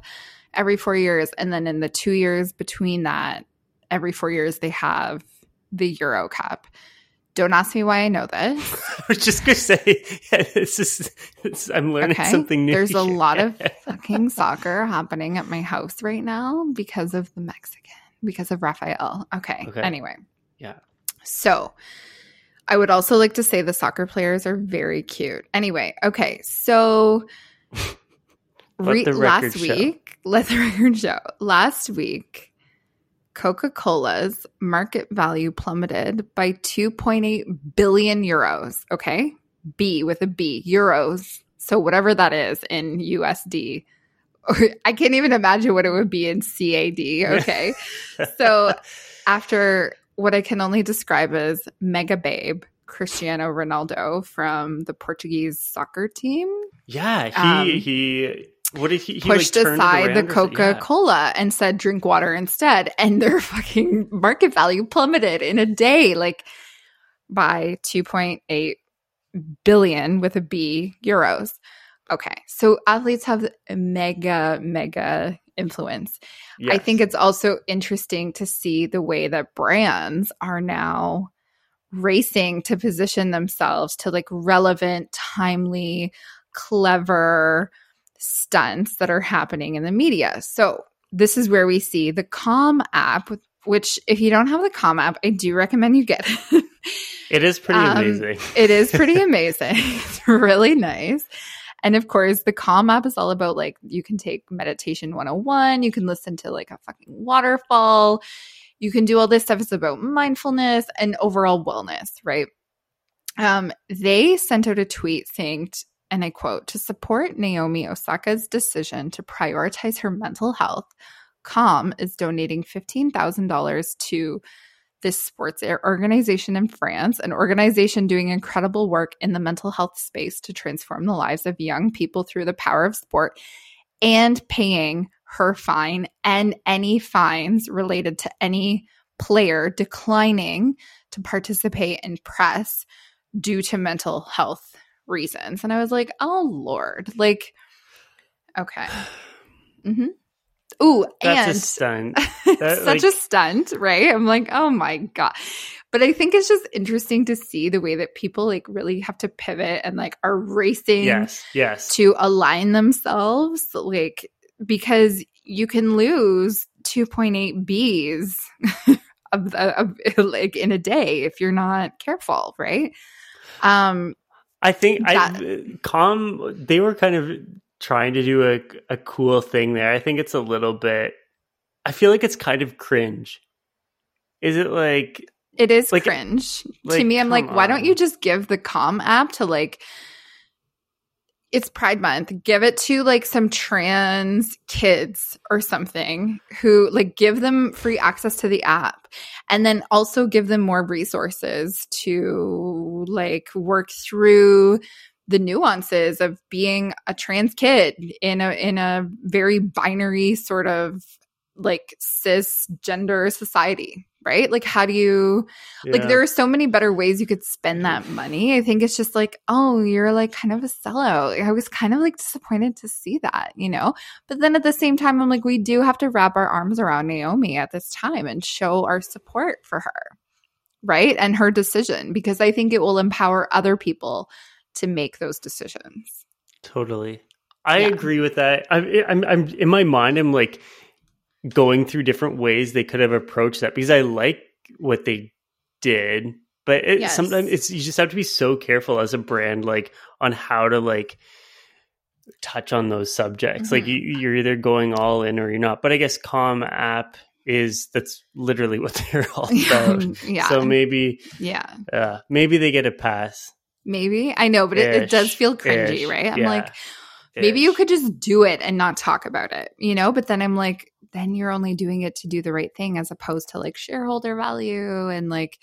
S1: every four years, and then in the two years between that, every four years they have the Euro Cup. Don't ask me why I know this. <laughs>
S2: I was just gonna say, <laughs> yeah, this is. It's, I'm learning
S1: Okay.
S2: something new.
S1: There's a lot of <laughs> fucking soccer happening at my house right now because of the Mexican, because of Raphael. Okay.
S2: Okay.
S1: Anyway.
S2: Yeah.
S1: So I would also like to say the soccer players are very cute. Anyway, okay. So <laughs>
S2: record
S1: last
S2: show.
S1: week, <laughs> let the record show. Last week, Coca Cola's market value plummeted by 2.8 billion euros. Okay. B with a B, euros. So whatever that is in USD. <laughs> I can't even imagine what it would be in CAD. Okay. <laughs> so after what I can only describe as mega babe, Cristiano Ronaldo from the Portuguese soccer team
S2: yeah, he
S1: Um,
S2: he. What did he, he
S1: pushed
S2: like,
S1: aside the? Coca Cola and said drink water instead. And their <laughs> fucking market value plummeted in a day, like by 2.8 billion with a B euros. Okay. So athletes have mega, mega influence.
S2: Yeah.
S1: I think it's also interesting to see the way that brands are now racing to position themselves to like relevant, timely, clever stunts that are happening in the media. So, this is where we see the Calm app, which, if you don't have the Calm app, I do recommend you get it.
S2: it is pretty
S1: um,
S2: amazing.
S1: it is pretty <laughs> amazing. it's really nice. And of course, the Calm app is all about like you can take meditation 101, you can listen to like a fucking waterfall, you can do all this stuff. It's about mindfulness and overall wellness, right? Um, they sent out a tweet saying, and I quote, to support Naomi Osaka's decision to prioritize her mental health, Calm is donating $15,000 to this sports organization in France, an organization doing incredible work in the mental health space to transform the lives of young people through the power of sport, and paying her fine and any fines related to any player declining to participate in press due to mental health reasons. And I was like, oh Lord, like, okay. <sighs> Mm hmm Ooh,
S2: That's
S1: and
S2: a stunt. <laughs> That,
S1: such
S2: like-
S1: a stunt, right? I'm like, oh my god. But I think it's just interesting to see the way that people like really have to pivot and like are racing
S2: Yes, yes.
S1: to align themselves, like because you can lose 2.8 Bs <laughs> of, of like in a day if you're not careful, right? Um,
S2: I think I calm they were kind of trying to do a a cool thing there. I think it's a little bit I feel like it's kind of cringe. Is it like
S1: It is
S2: Like-
S1: cringe. to me, I'm like,
S2: come
S1: why don't you just give the Calm app to like it's Pride Month. Give it to like some trans kids or something who like give them free access to the app and then also give them more resources to like work through the nuances of being a trans kid in a in a very binary sort of like cisgender society right? Like, how do you, yeah. like, there are so many better ways you could spend that money. I think it's just like, oh, you're like kind of a sellout. I was kind of like disappointed to see that, you know? But then at the same time, I'm like, we do have to wrap our arms around Naomi at this time and show our support for her, right? And her decision, because I think it will empower other people to make those decisions.
S2: Totally. I yeah. agree with that. I'm, I'm, I'm in my mind, I'm like, going through different ways they could have approached that because I like what they did, but it, yes. sometimes it's you just have to be so careful as a brand, like on how to like touch on those subjects. Mm-hmm. Like you, you're either going all in or you're not. But I guess Calm app is that's literally <laughs> what they're all <laughs> about. yeah. So maybe yeah, uh, maybe they get a pass.
S1: Maybe I know, but it, it, does feel cringy, Ish. right? I'm yeah. like, maybe Ish. you could just do it and not talk about it, you know? But then I'm like, then you're only doing it to do the right thing as opposed to like shareholder value and like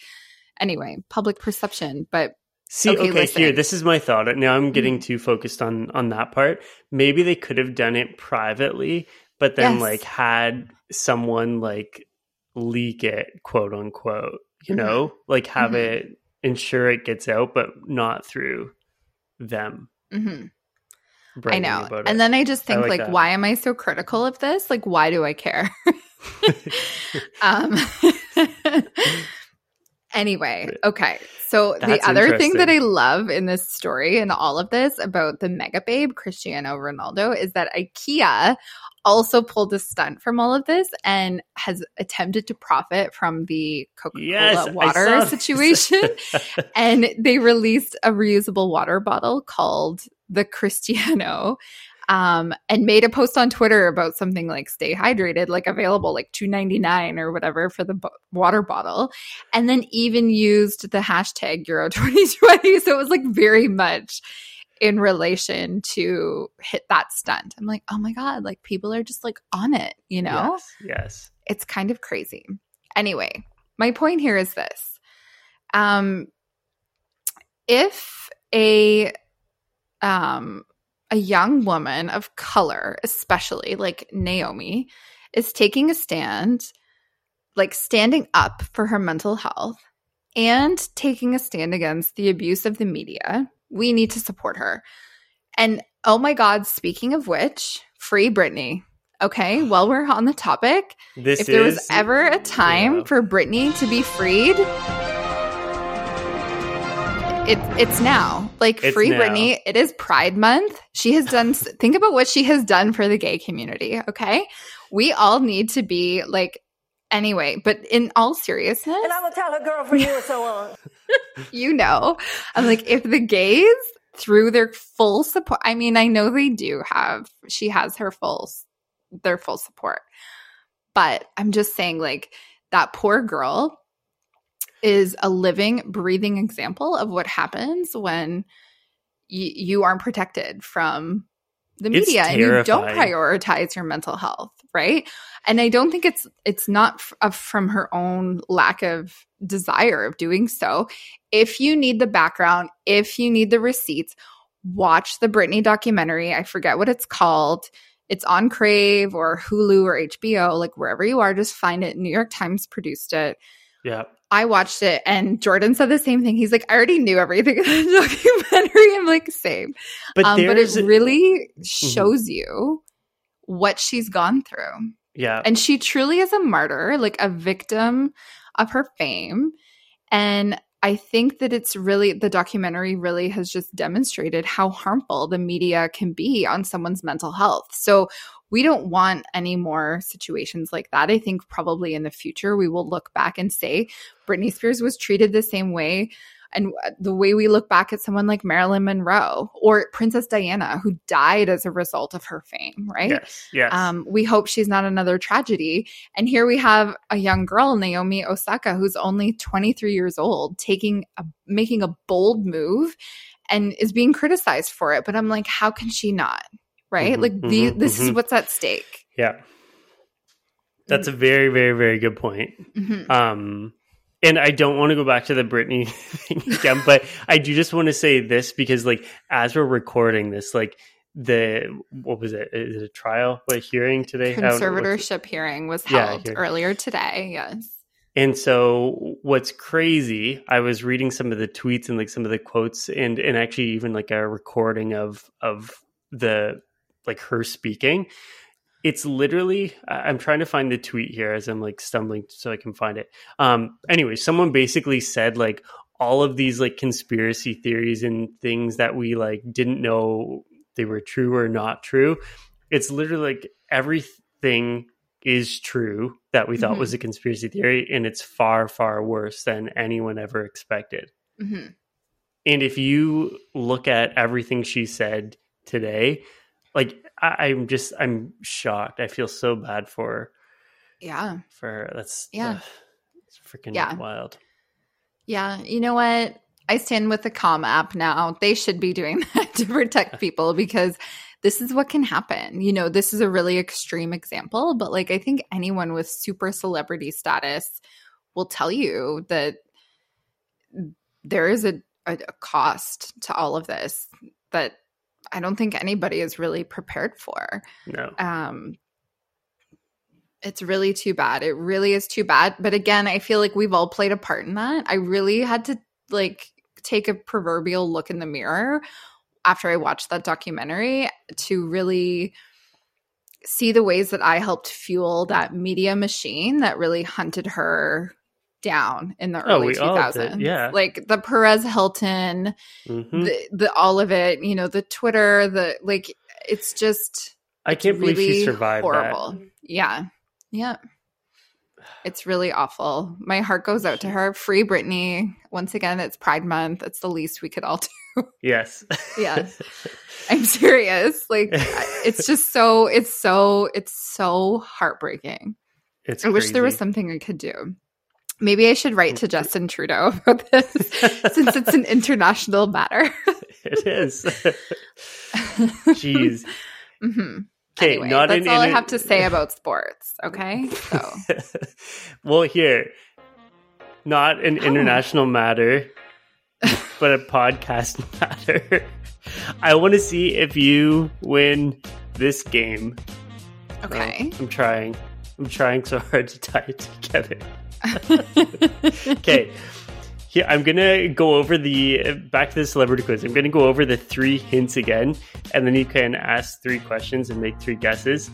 S1: anyway, public perception. But
S2: See, okay, okay here, this is my thought. Now I'm getting mm-hmm. too focused on on that part. Maybe they could have done it privately, but then yes. like had someone like leak it, quote unquote. You mm-hmm. know, like have mm-hmm. it ensure it gets out, but not through them.
S1: Mm-hmm. I know. And then I just think I like, like why am I so critical of this? Like why do I care? <laughs> um <laughs> Anyway, okay. So That's the other thing that I love in this story and all of this about the mega babe Cristiano Ronaldo is that IKEA also pulled a stunt from all of this and has attempted to profit from the Coca-Cola yes, water situation. <laughs> and they released a reusable water bottle called the Cristiano um, and made a post on Twitter about something like stay hydrated, like available like 299 or whatever for the bo- water bottle. And then even used the hashtag Euro 2020. <laughs> So it was like very much in relation to hit that stunt. I'm like, oh my God, like people are just like on it, you know?
S2: Yes. yes.
S1: It's kind of crazy. Anyway, my point here is this. Um, if a um a young woman of color, especially like Naomi, is taking a stand, like standing up for her mental health and taking a stand against the abuse of the media. We need to support her. And oh my God, speaking of which, free Britney. Okay, <sighs> while we're on the topic, this if there was ever a time yeah. for Britney to be freed, it, it's now. Like it's free now. Britney. It is Pride Month. She has done. think about what she has done for the gay community. Okay, we all need to be like. Anyway, but in all seriousness,
S3: and I will tell her girlfriend you were so on. <laughs>
S1: you know, I'm like if the gays through their full support. I mean, I know they do have. She has her full, their full support, but I'm just saying, like that poor girl is a living, breathing example of what happens when y- you aren't protected from the media and you don't prioritize your mental health, right? And I don't think it's it's not f- from her own lack of desire of doing so. If you need the background, if you need the receipts, watch the Britney documentary. I forget what it's called. It's on Crave or Hulu or HBO, like wherever you are, just find it. New York Times produced it.
S2: Yeah.
S1: I watched it and Jordan said the same thing. He's like, I already knew everything in the <laughs> documentary. I'm like, same. But, um, but it really mm-hmm. shows mm-hmm. you what she's gone through.
S2: Yeah.
S1: And she truly is a martyr, like a victim of her fame. And I think that it's really, the documentary really has just demonstrated how harmful the media can be on someone's mental health. So we don't want any more situations like that. I think probably in the future we will look back and say Britney Spears was treated the same way And the way we look back at someone like Marilyn Monroe or Princess Diana, who died as a result of her fame, right?
S2: Yes. Yes.
S1: Um, we hope she's not another tragedy. And here we have a young girl, Naomi Osaka, who's only 23 years old, taking a, making a bold move and is being criticized for it. But I'm like, how can she not? Right?
S2: Mhm,
S1: like, the,
S2: mhm,
S1: this is
S2: mhm.
S1: what's at stake.
S2: yeah. That's a very, very, very good point.
S1: Mhm.
S2: Um, and I don't want to go back to the Britney <laughs> thing again, but I do just want to say this because, like, as we're recording this, like, the what was it? Is it a trial? What hearing today? I don't know
S1: Conservatorship hearing was
S2: Yeah,
S1: held
S2: hearing.
S1: earlier today. Yes.
S2: And so what's crazy, I was reading some of the tweets and like some of the quotes and and actually even like a recording of of the like her speaking. It's literally I'm trying to find the tweet here as I'm like stumbling so I can find it. Um anyway, someone basically said like all of these like conspiracy theories and things that we like didn't know they were true or not true. It's literally like everything is true that we thought
S1: Mhm.
S2: was a conspiracy theory, and it's far, far worse than anyone ever expected.
S1: hmm
S2: And if you look at everything she said today, like I, I'm just, I'm shocked. I feel so bad for.
S1: Yeah.
S2: For her. that's
S1: Yeah.
S2: it's freaking
S1: Yeah.
S2: wild.
S1: Yeah. You know what? I stand with the Calm app now. They should be doing <laughs> that to protect <laughs> people because this is what can happen. You know, this is a really extreme example, but like I think anyone with super celebrity status will tell you that there is a, a, a cost to all of this that I don't think anybody is really prepared for.
S2: No,
S1: um it's really too bad. It really is too bad. But again i feel like we've all played a part in that. I really had to like take a proverbial look in the mirror after i watched that documentary to really see the ways that i helped fuel that media machine that really hunted her down in the
S2: Oh,
S1: early
S2: did,
S1: 2000s
S2: yeah.
S1: like the perez hilton
S2: Mhm.
S1: the, the all of it you know the twitter the like it's just
S2: I can't believe she survived
S1: horrible.
S2: that.
S1: Yeah. Yeah. It's really awful. My heart goes out to her. Free Britney. Once again, it's Pride Month. It's the least we could all do.
S2: Yes. <laughs>
S1: Yeah. <laughs> I'm serious. Like it's just so it's so it's so heartbreaking.
S2: it's
S1: I wish there was something I could do. Maybe I should write to Justin Trudeau <laughs> about this since it's an <laughs> international matter.
S2: it is. <laughs> Jeez.
S1: hmm
S2: Okay,
S1: Anyway, that's
S2: in,
S1: all I
S2: in-
S1: have to say about sports. Okay, so
S2: well, here, not an
S1: Oh.
S2: international matter, but a podcast matter. I want to see if you win this game.
S1: okay.
S2: Oh, I'm trying. I'm trying so hard to tie it together. <laughs> Okay. Here, I'm gonna go over the back to the celebrity quiz. I'm gonna go over the three hints again, and then you can ask three questions and make three guesses.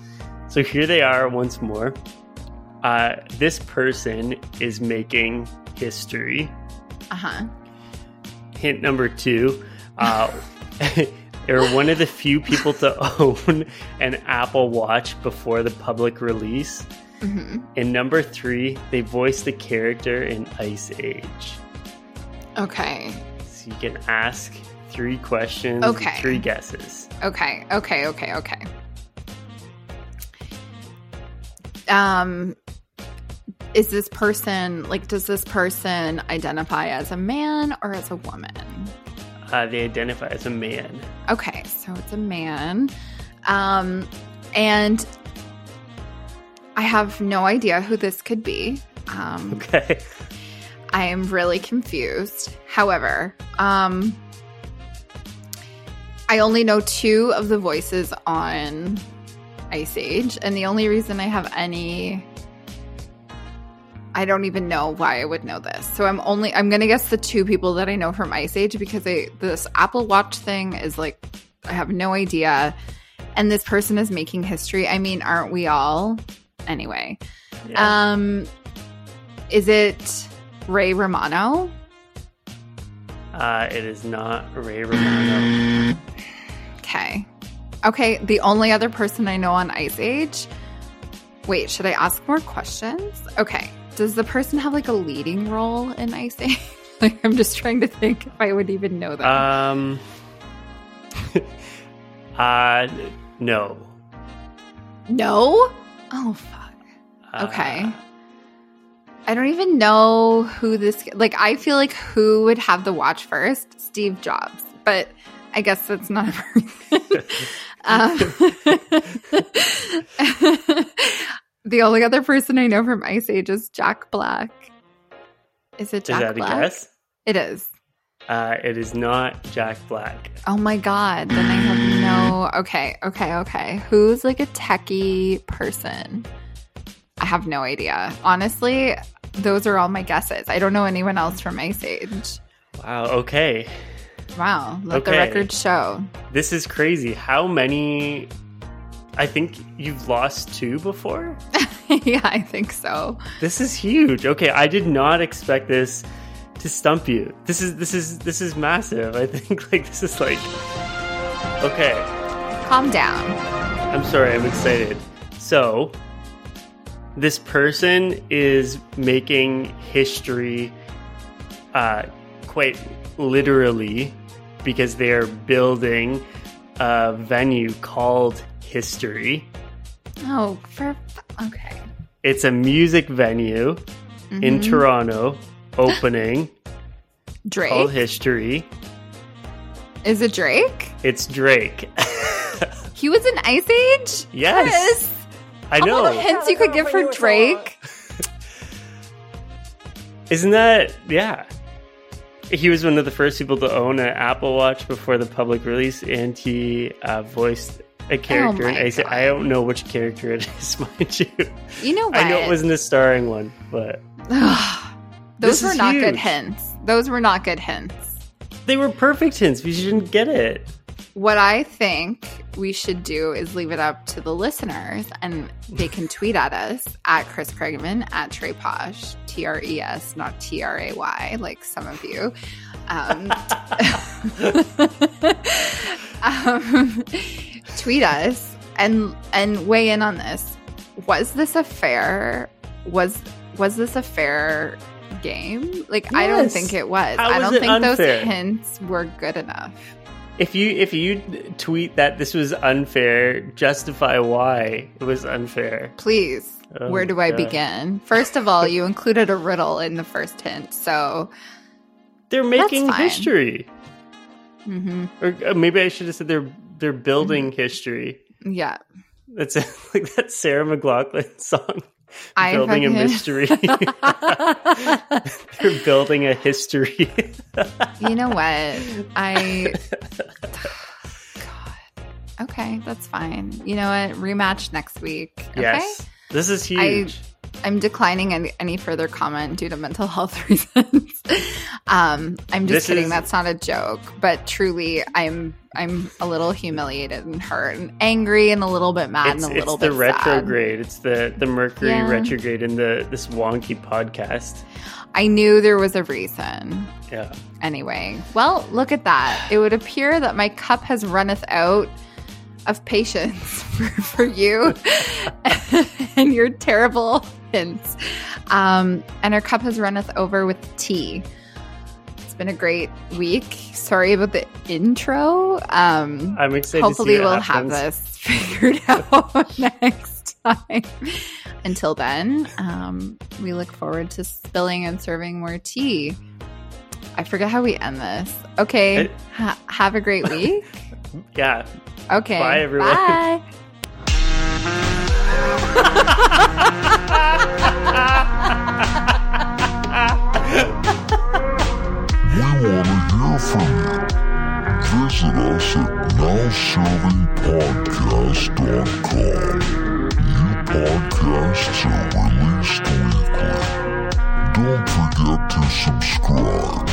S2: So here they are once more. Uh, this person is making history.
S1: Uh huh.
S2: Hint number two: uh, <laughs> they're one of the few people to <laughs> own an Apple Watch before the public release.
S1: Hmm
S2: And number three, they voiced the character in Ice Age.
S1: Okay.
S2: So you can ask three questions,
S1: Okay.
S2: three guesses.
S1: Okay. Okay. Okay. Okay. Um, is this person like? Does this person identify as a man or as a woman?
S2: Uh, they identify as a man.
S1: Okay, so it's a man. Um, and I have no idea who this could be. Um,
S2: Okay.
S1: I am really confused. However, um, I only know two of the voices on Ice Age, and the only reason I have any. I don't even know why I would know this. So I'm only I'm gonna guess the two people that I know from Ice Age because I, this Apple Watch thing is like I have no idea. And this person is making history. I mean, aren't we all? Anyway.
S2: Yeah.
S1: Um is it Ray Romano?
S2: uh, it is not Ray Romano.
S1: Okay. Okay, the only other person I know on Ice Age. Wait, should I ask more questions? Okay. Does the person have like a leading role in Ice Age? <laughs> like I'm just trying to think if I would even know them.
S2: Um. <laughs> uh, no.
S1: no? Oh fuck.
S2: Uh,
S1: Okay. I don't even know who this like I feel like who would have the watch first? Steve Jobs. But I guess that's not a <laughs> person. um, <laughs> the only other person I know from Ice Age is Jack Black. Is it Jack
S2: that
S1: Black?
S2: a guess?
S1: It is.
S2: Uh, it is not Jack Black.
S1: Oh my god. Then I have no Okay, okay, okay. Who's like a techie person? I have no idea. Honestly, those are all my guesses. I don't know anyone else from Ice Age.
S2: Wow. Okay.
S1: Wow, let the
S2: Okay.
S1: record show.
S2: This is crazy. How many? I think you've lost two before. <laughs>
S1: yeah, I think so.
S2: This is huge. Okay, I did not expect this to stump you. This is this is this is massive. I think <laughs> like this is like Okay,
S1: Calm down.
S2: I'm sorry. I'm excited. So, this person is making history uh quite literally because they are building a venue called History.
S1: Oh, for okay.
S2: It's a music venue in
S1: Mhm.
S2: Toronto opening
S1: Drake.
S2: called History.
S1: Is it Drake?
S2: It's Drake. <laughs>
S1: He was in Ice Age?
S2: Yes. I
S1: Of all the
S2: know.
S1: hints you could give for Drake. <laughs>
S2: Isn't that yeah? He was one of the first people to own an Apple Watch before the public release, and he uh, voiced a character.
S1: Oh
S2: I, said, I don't know which character it is, <laughs> mind you.
S1: You know what?
S2: I know it wasn't a starring one, but <sighs>
S1: Those
S2: This
S1: were not good hints. Those were not good hints.
S2: they were perfect hints. We didn't get it.
S1: What I think we should do is leave it up to the listeners and they can <sighs> tweet at us at Chris Krigman, at Tres Posh, T R E S, not T R A Y, like some of you. Um, <laughs> um, tweet us and and weigh in on this. Was this a fair was was this a fair game? Like I don't think it was.
S2: How
S1: I don't
S2: it
S1: think
S2: unfair?
S1: those hints were good enough.
S2: If you if you tweet that this was unfair, justify why it was unfair.
S1: Please,
S2: Oh
S1: where do I
S2: God.
S1: begin? First of all, you included a riddle in the first hint, so
S2: They're making
S1: fine.
S2: history,
S1: mhm.
S2: or uh, maybe I should have said they're they're
S1: Mm-hmm.
S2: building history.
S1: yeah,
S2: That's <laughs> like that Sarah McLachlan song.
S1: I
S2: building a mystery. <laughs> They're building a history.
S1: you know what? I <laughs> God. Okay, that's fine. You know what? Rematch next week. Okay.
S2: Yes, this is huge.
S1: I'm declining any, any further comment due to mental <laughs> health reasons. um, I'm just
S2: This
S1: kidding.
S2: is-
S1: That's not a joke. But truly, I'm I'm a little humiliated and hurt and angry and a little bit mad
S2: it's
S1: and a
S2: it's
S1: little
S2: the
S1: bit sad.
S2: retrograde. It's the the Mercury
S1: Yeah.
S2: retrograde in the this wonky podcast.
S1: I knew there was a reason.
S2: Yeah.
S1: Anyway, well, look at that. It would appear that my cup has runneth out of patience <laughs> for, for you <laughs> and your terrible hints. Um, and our cup has runneth over with tea. It's been a great week. Sorry about the intro. Um,
S2: I'm excited.
S1: hopefully,
S2: to see
S1: we'll have this <laughs> figured out next time. Until then, um, we look forward to spilling and serving more tea. I forget how we end this. Okay.
S2: I-
S1: ha- have a great week.
S2: Yeah.
S1: Okay.
S2: Bye, everyone.
S1: Bye.
S4: We want to hear from you. Visit us at nowservingpodcast.com. New podcasts are released weekly. Don't forget to subscribe.